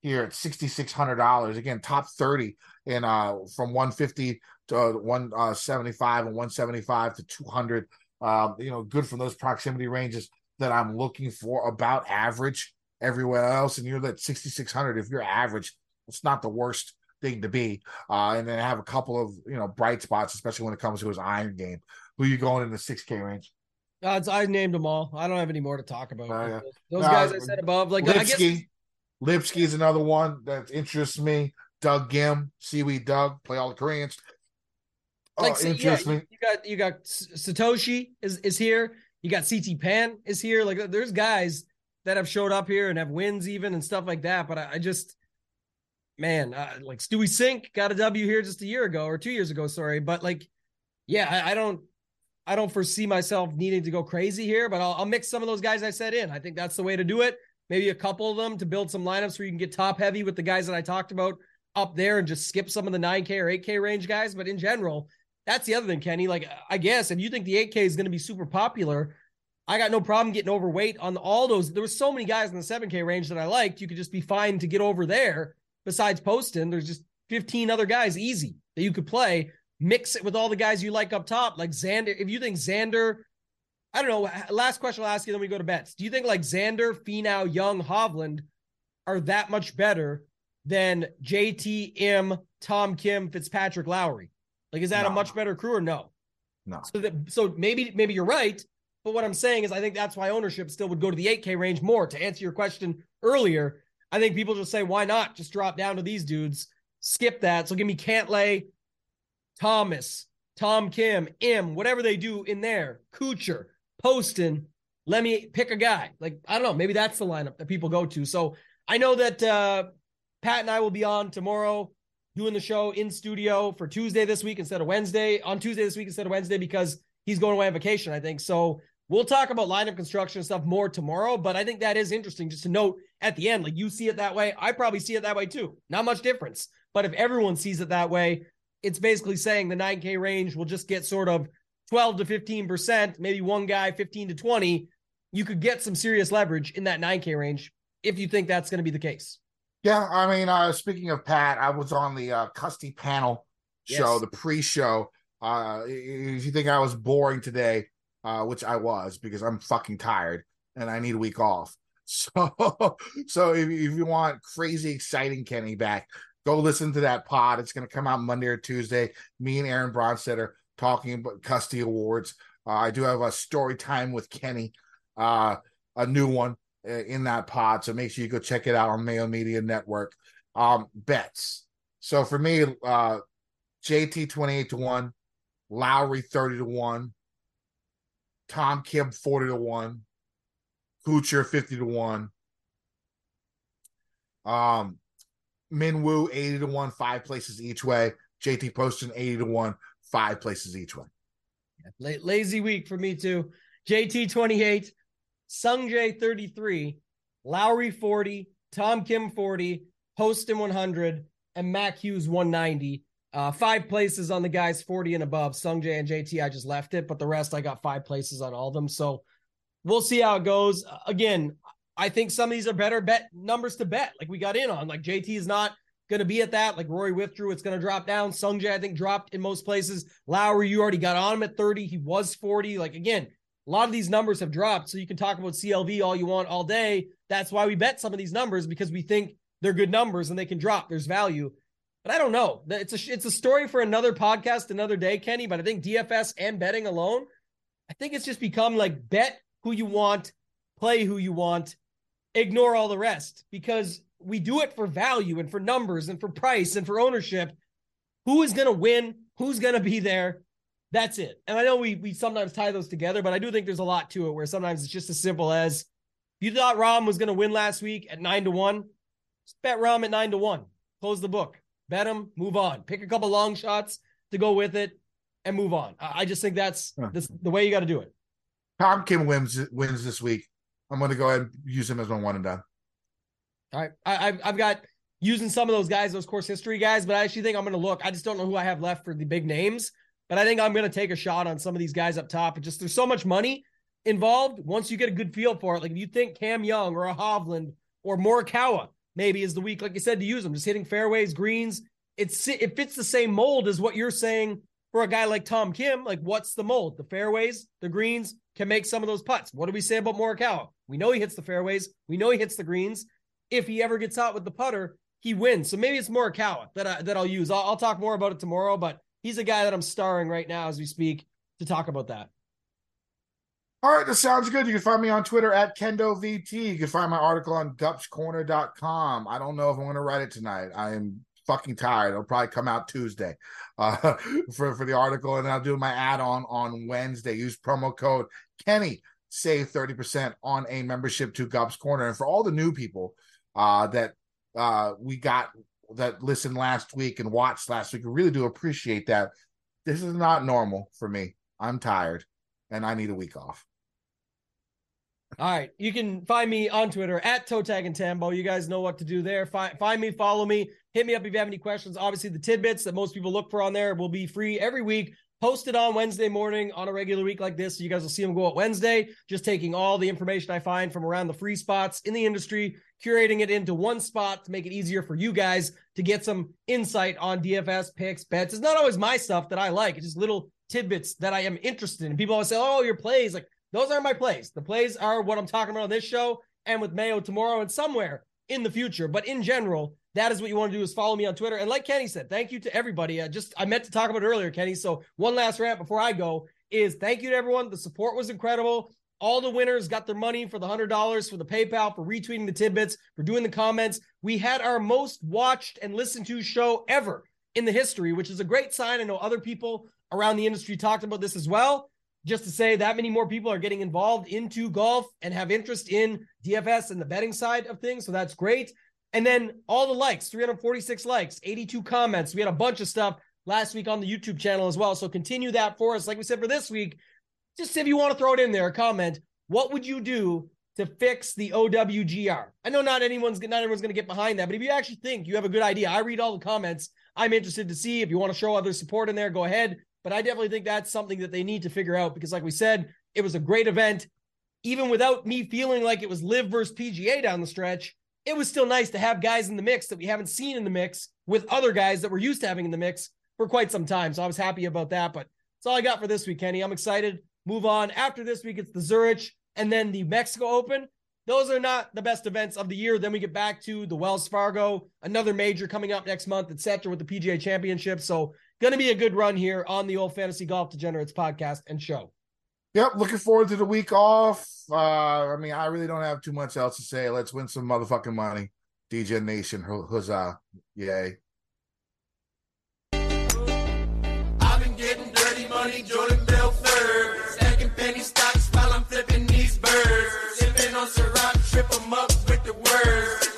here at sixty six hundred dollars. Again, top thirty in uh from one fifty to uh, one uh, seventy five and one seventy five to two hundred. Um, you know, good from those proximity ranges that I'm looking for. About average everywhere else, and you're at sixty six hundred. If you're average, it's not the worst thing to be. Uh, and then have a couple of you know bright spots, especially when it comes to his iron game. Who you going in the six K range? Uh, I named them all. I don't have any more to talk about. Uh, yeah. Those guys I said above, like Lipsky, I guess... Lipsky is another one that interests me. Doug Ghim, Seaweed Doug, play all the Koreans. Oh, like, oh, yeah, me. You got you got Satoshi is is here. You got CT Pan is here. Like there's guys that have showed up here and have wins even and stuff like that. But I, I just, man, uh, like Stewie Cink got a W here just a year ago or two years ago. Sorry, but like, yeah, I, I don't I don't foresee myself needing to go crazy here, but I'll, I'll, mix some of those guys I said in. I think that's the way to do it. Maybe a couple of them to build some lineups where you can get top heavy with the guys that I talked about up there and just skip some of the 9K or 8K range guys. But in general, that's the other thing, Kenny. Like, I guess if you think the 8K is going to be super popular, I got no problem getting overweight on all those. There were so many guys in the 7K range that I liked. You could just be fine to get over there. Besides Poston, there's just 15 other guys easy that you could play mix it with all the guys you like up top, like Xander. If you think Xander, I don't know. Last question I'll ask you, then we go to bets. Do you think like Xander, Finau, Young, Hovland are that much better than JT, M, Tom Kim, Fitzpatrick, Lowry? Like, is that no. a much better crew or no? No. So that so maybe maybe you're right, but what I'm saying is I think that's why ownership still would go to the 8K range more. To answer your question earlier, I think people just say, why not just drop down to these dudes, skip that. So give me Cantlay, Thomas, Tom Kim, M, whatever they do in there, Kuchar, Poston, let me pick a guy. Like, I don't know, maybe that's the lineup that people go to. So I know that uh, Pat and I will be on tomorrow doing the show in studio for Tuesday this week instead of Wednesday, on Tuesday this week instead of Wednesday because he's going away on vacation, I think. So we'll talk about lineup construction and stuff more tomorrow, but I think that is interesting just to note at the end. Like you see it that way. I probably see it that way too. Not much difference. But if everyone sees it that way, it's basically saying the 9K range will just get sort of 12 to 15%, maybe one guy 15 to 20. You could get some serious leverage in that 9K range if you think that's going to be the case. Yeah, I mean, uh, speaking of Pat, I was on the uh, Custy panel show, yes. the pre-show. Uh, if you think I was boring today, uh, which I was because I'm fucking tired and I need a week off. So, so if, if you want crazy exciting Kenny back, go listen to that pod. It's going to come out Monday or Tuesday. Me and Aaron Bronsteter talking about Custy Awards. Uh, I do have a story time with Kenny, uh, a new one uh, in that pod. So make sure you go check it out on Mayo Media Network. Um, bets. So for me, uh, JT 28 to 1, Lowry 30 to 1, Tom Kim 40 to 1, Kuchar 50 to 1. Um, Minwoo 80 to 1, five places each way. JT Poston 80 to 1, five places each way. Yeah, lazy week for me too. JT 28, Sungjae 33, Lowry 40, Tom Kim 40, Poston 100, and Mac Hughes 190. Uh, five places on the guys 40 and above. Sungjae and JT, I just left it, but the rest I got five places on all of them. So we'll see how it goes. Again, I think some of these are better bet numbers to bet. Like we got in on. Like JT is not going to be at that. Like Rory withdrew, it's going to drop down. Sungjae, I think, dropped in most places. Lowry, you already got on him at 30. He was 40. Like again, a lot of these numbers have dropped. So you can talk about CLV all you want all day. That's why we bet some of these numbers because we think they're good numbers and they can drop. There's value. But I don't know. It's a it's a story for another podcast, another day, Kenny. But I think DFS and betting alone, I think it's just become like bet who you want, play who you want, ignore all the rest because we do it for value and for numbers and for price and for ownership. Who is going to win? Who's going to be there? That's it. And I know we we sometimes tie those together, but I do think there's a lot to it where sometimes it's just as simple as you thought Rahm was going to win last week at nine to one, bet Rahm at nine to one. Close the book. Bet them, move on. Pick a couple long shots to go with it and move on. I just think that's the way you got to do it. Tom Kim wins wins this week. I'm going to go ahead and use him as my one and done. All right, I, I've got using some of those guys, those course history guys, but I actually think I'm going to look. I just don't know who I have left for the big names, but I think I'm going to take a shot on some of these guys up top. It just there's so much money involved. Once you get a good feel for it, like if you think Cam Young or a Hovland or Morikawa maybe is the week, like you said, to use them, just hitting fairways, greens. It's it fits the same mold as what you're saying for a guy like Tom Kim. Like, what's the mold? The fairways, the greens can make some of those putts. What do we say about Morikawa? We know he hits the fairways. We know he hits the greens if he ever gets out with the putter, he wins. So maybe it's Morikawa that I, that I'll use. I'll, I'll talk more about it tomorrow, but he's a guy that I'm starring right now as we speak to talk about that. All right, this sounds good. You can find me on Twitter at KendoVT. You can find my article on gupscorner.com. I don't know if I'm going to write it tonight. I am fucking tired. It'll probably come out Tuesday uh, for, for the article, and I'll do my add on on Wednesday. Use promo code Kenny save 30% on a membership to Gups Corner. And for all the new people uh, that uh, we got that listened last week and watched last week, we really do appreciate that. This is not normal for me. I'm tired and I need a week off. All right. You can find me on Twitter at Toe Tag and Tambo. You guys know what to do there. Find, find me, follow me, hit me up if you have any questions. Obviously, the tidbits that most people look for on there will be free every week posted on Wednesday morning on a regular week like this. So you guys will see them go out Wednesday, just taking all the information I find from around the free spots in the industry, curating it into one spot to make it easier for you guys to get some insight on DFS picks, bets. It's not always my stuff that I like. It's just little tidbits that I am interested in. People always say, oh, your plays. Like those are my plays. The plays are what I'm talking about on this show and with Mayo tomorrow and somewhere in the future. But in general, that is what you want to do is follow me on Twitter. And like Kenny said, thank you to everybody. I just I meant to talk about earlier, Kenny. So one last rant before I go is thank you to everyone. The support was incredible. All the winners got their money for the hundred dollars for the PayPal, for retweeting the tidbits, for doing the comments. We had our most watched and listened to show ever in the history, which is a great sign. I know other people around the industry talked about this as well. Just to say that many more people are getting involved into golf and have interest in DFS and the betting side of things. So that's great. And then all the likes 346 likes, 82 comments. We had a bunch of stuff last week on the YouTube channel as well. So continue that for us. Like we said for this week, just if you want to throw it in there, comment. What would you do to fix the OWGR. I know not anyone's not everyone's going to get behind that, but if you actually think you have a good idea, I read all the comments. I'm interested to see if you want to show other support in there, go ahead. But I definitely think that's something that they need to figure out because, like we said, it was a great event. Even without me feeling like it was live versus PGA down the stretch, it was still nice to have guys in the mix that we haven't seen in the mix with other guys that we're used to having in the mix for quite some time. So I was happy about that. But that's all I got for this week, Kenny. I'm excited. Move on. After this week, it's the Zurich and then the Mexico Open. Those are not the best events of the year. Then we get back to the Wells Fargo, another major coming up next month, etc. with the PGA Championship. So going to be a good run here on the old Fantasy Golf Degenerates podcast and show. Yep, looking forward to the week off. Uh, I mean, I really don't have too much else to say. Let's win some motherfucking money. DJ Nation, huzzah. Yay. I've been getting dirty money, Jordan Belfort. Stacking penny stocks while I'm flipping these birds. Sipping on Ciroc, trip them up with the words.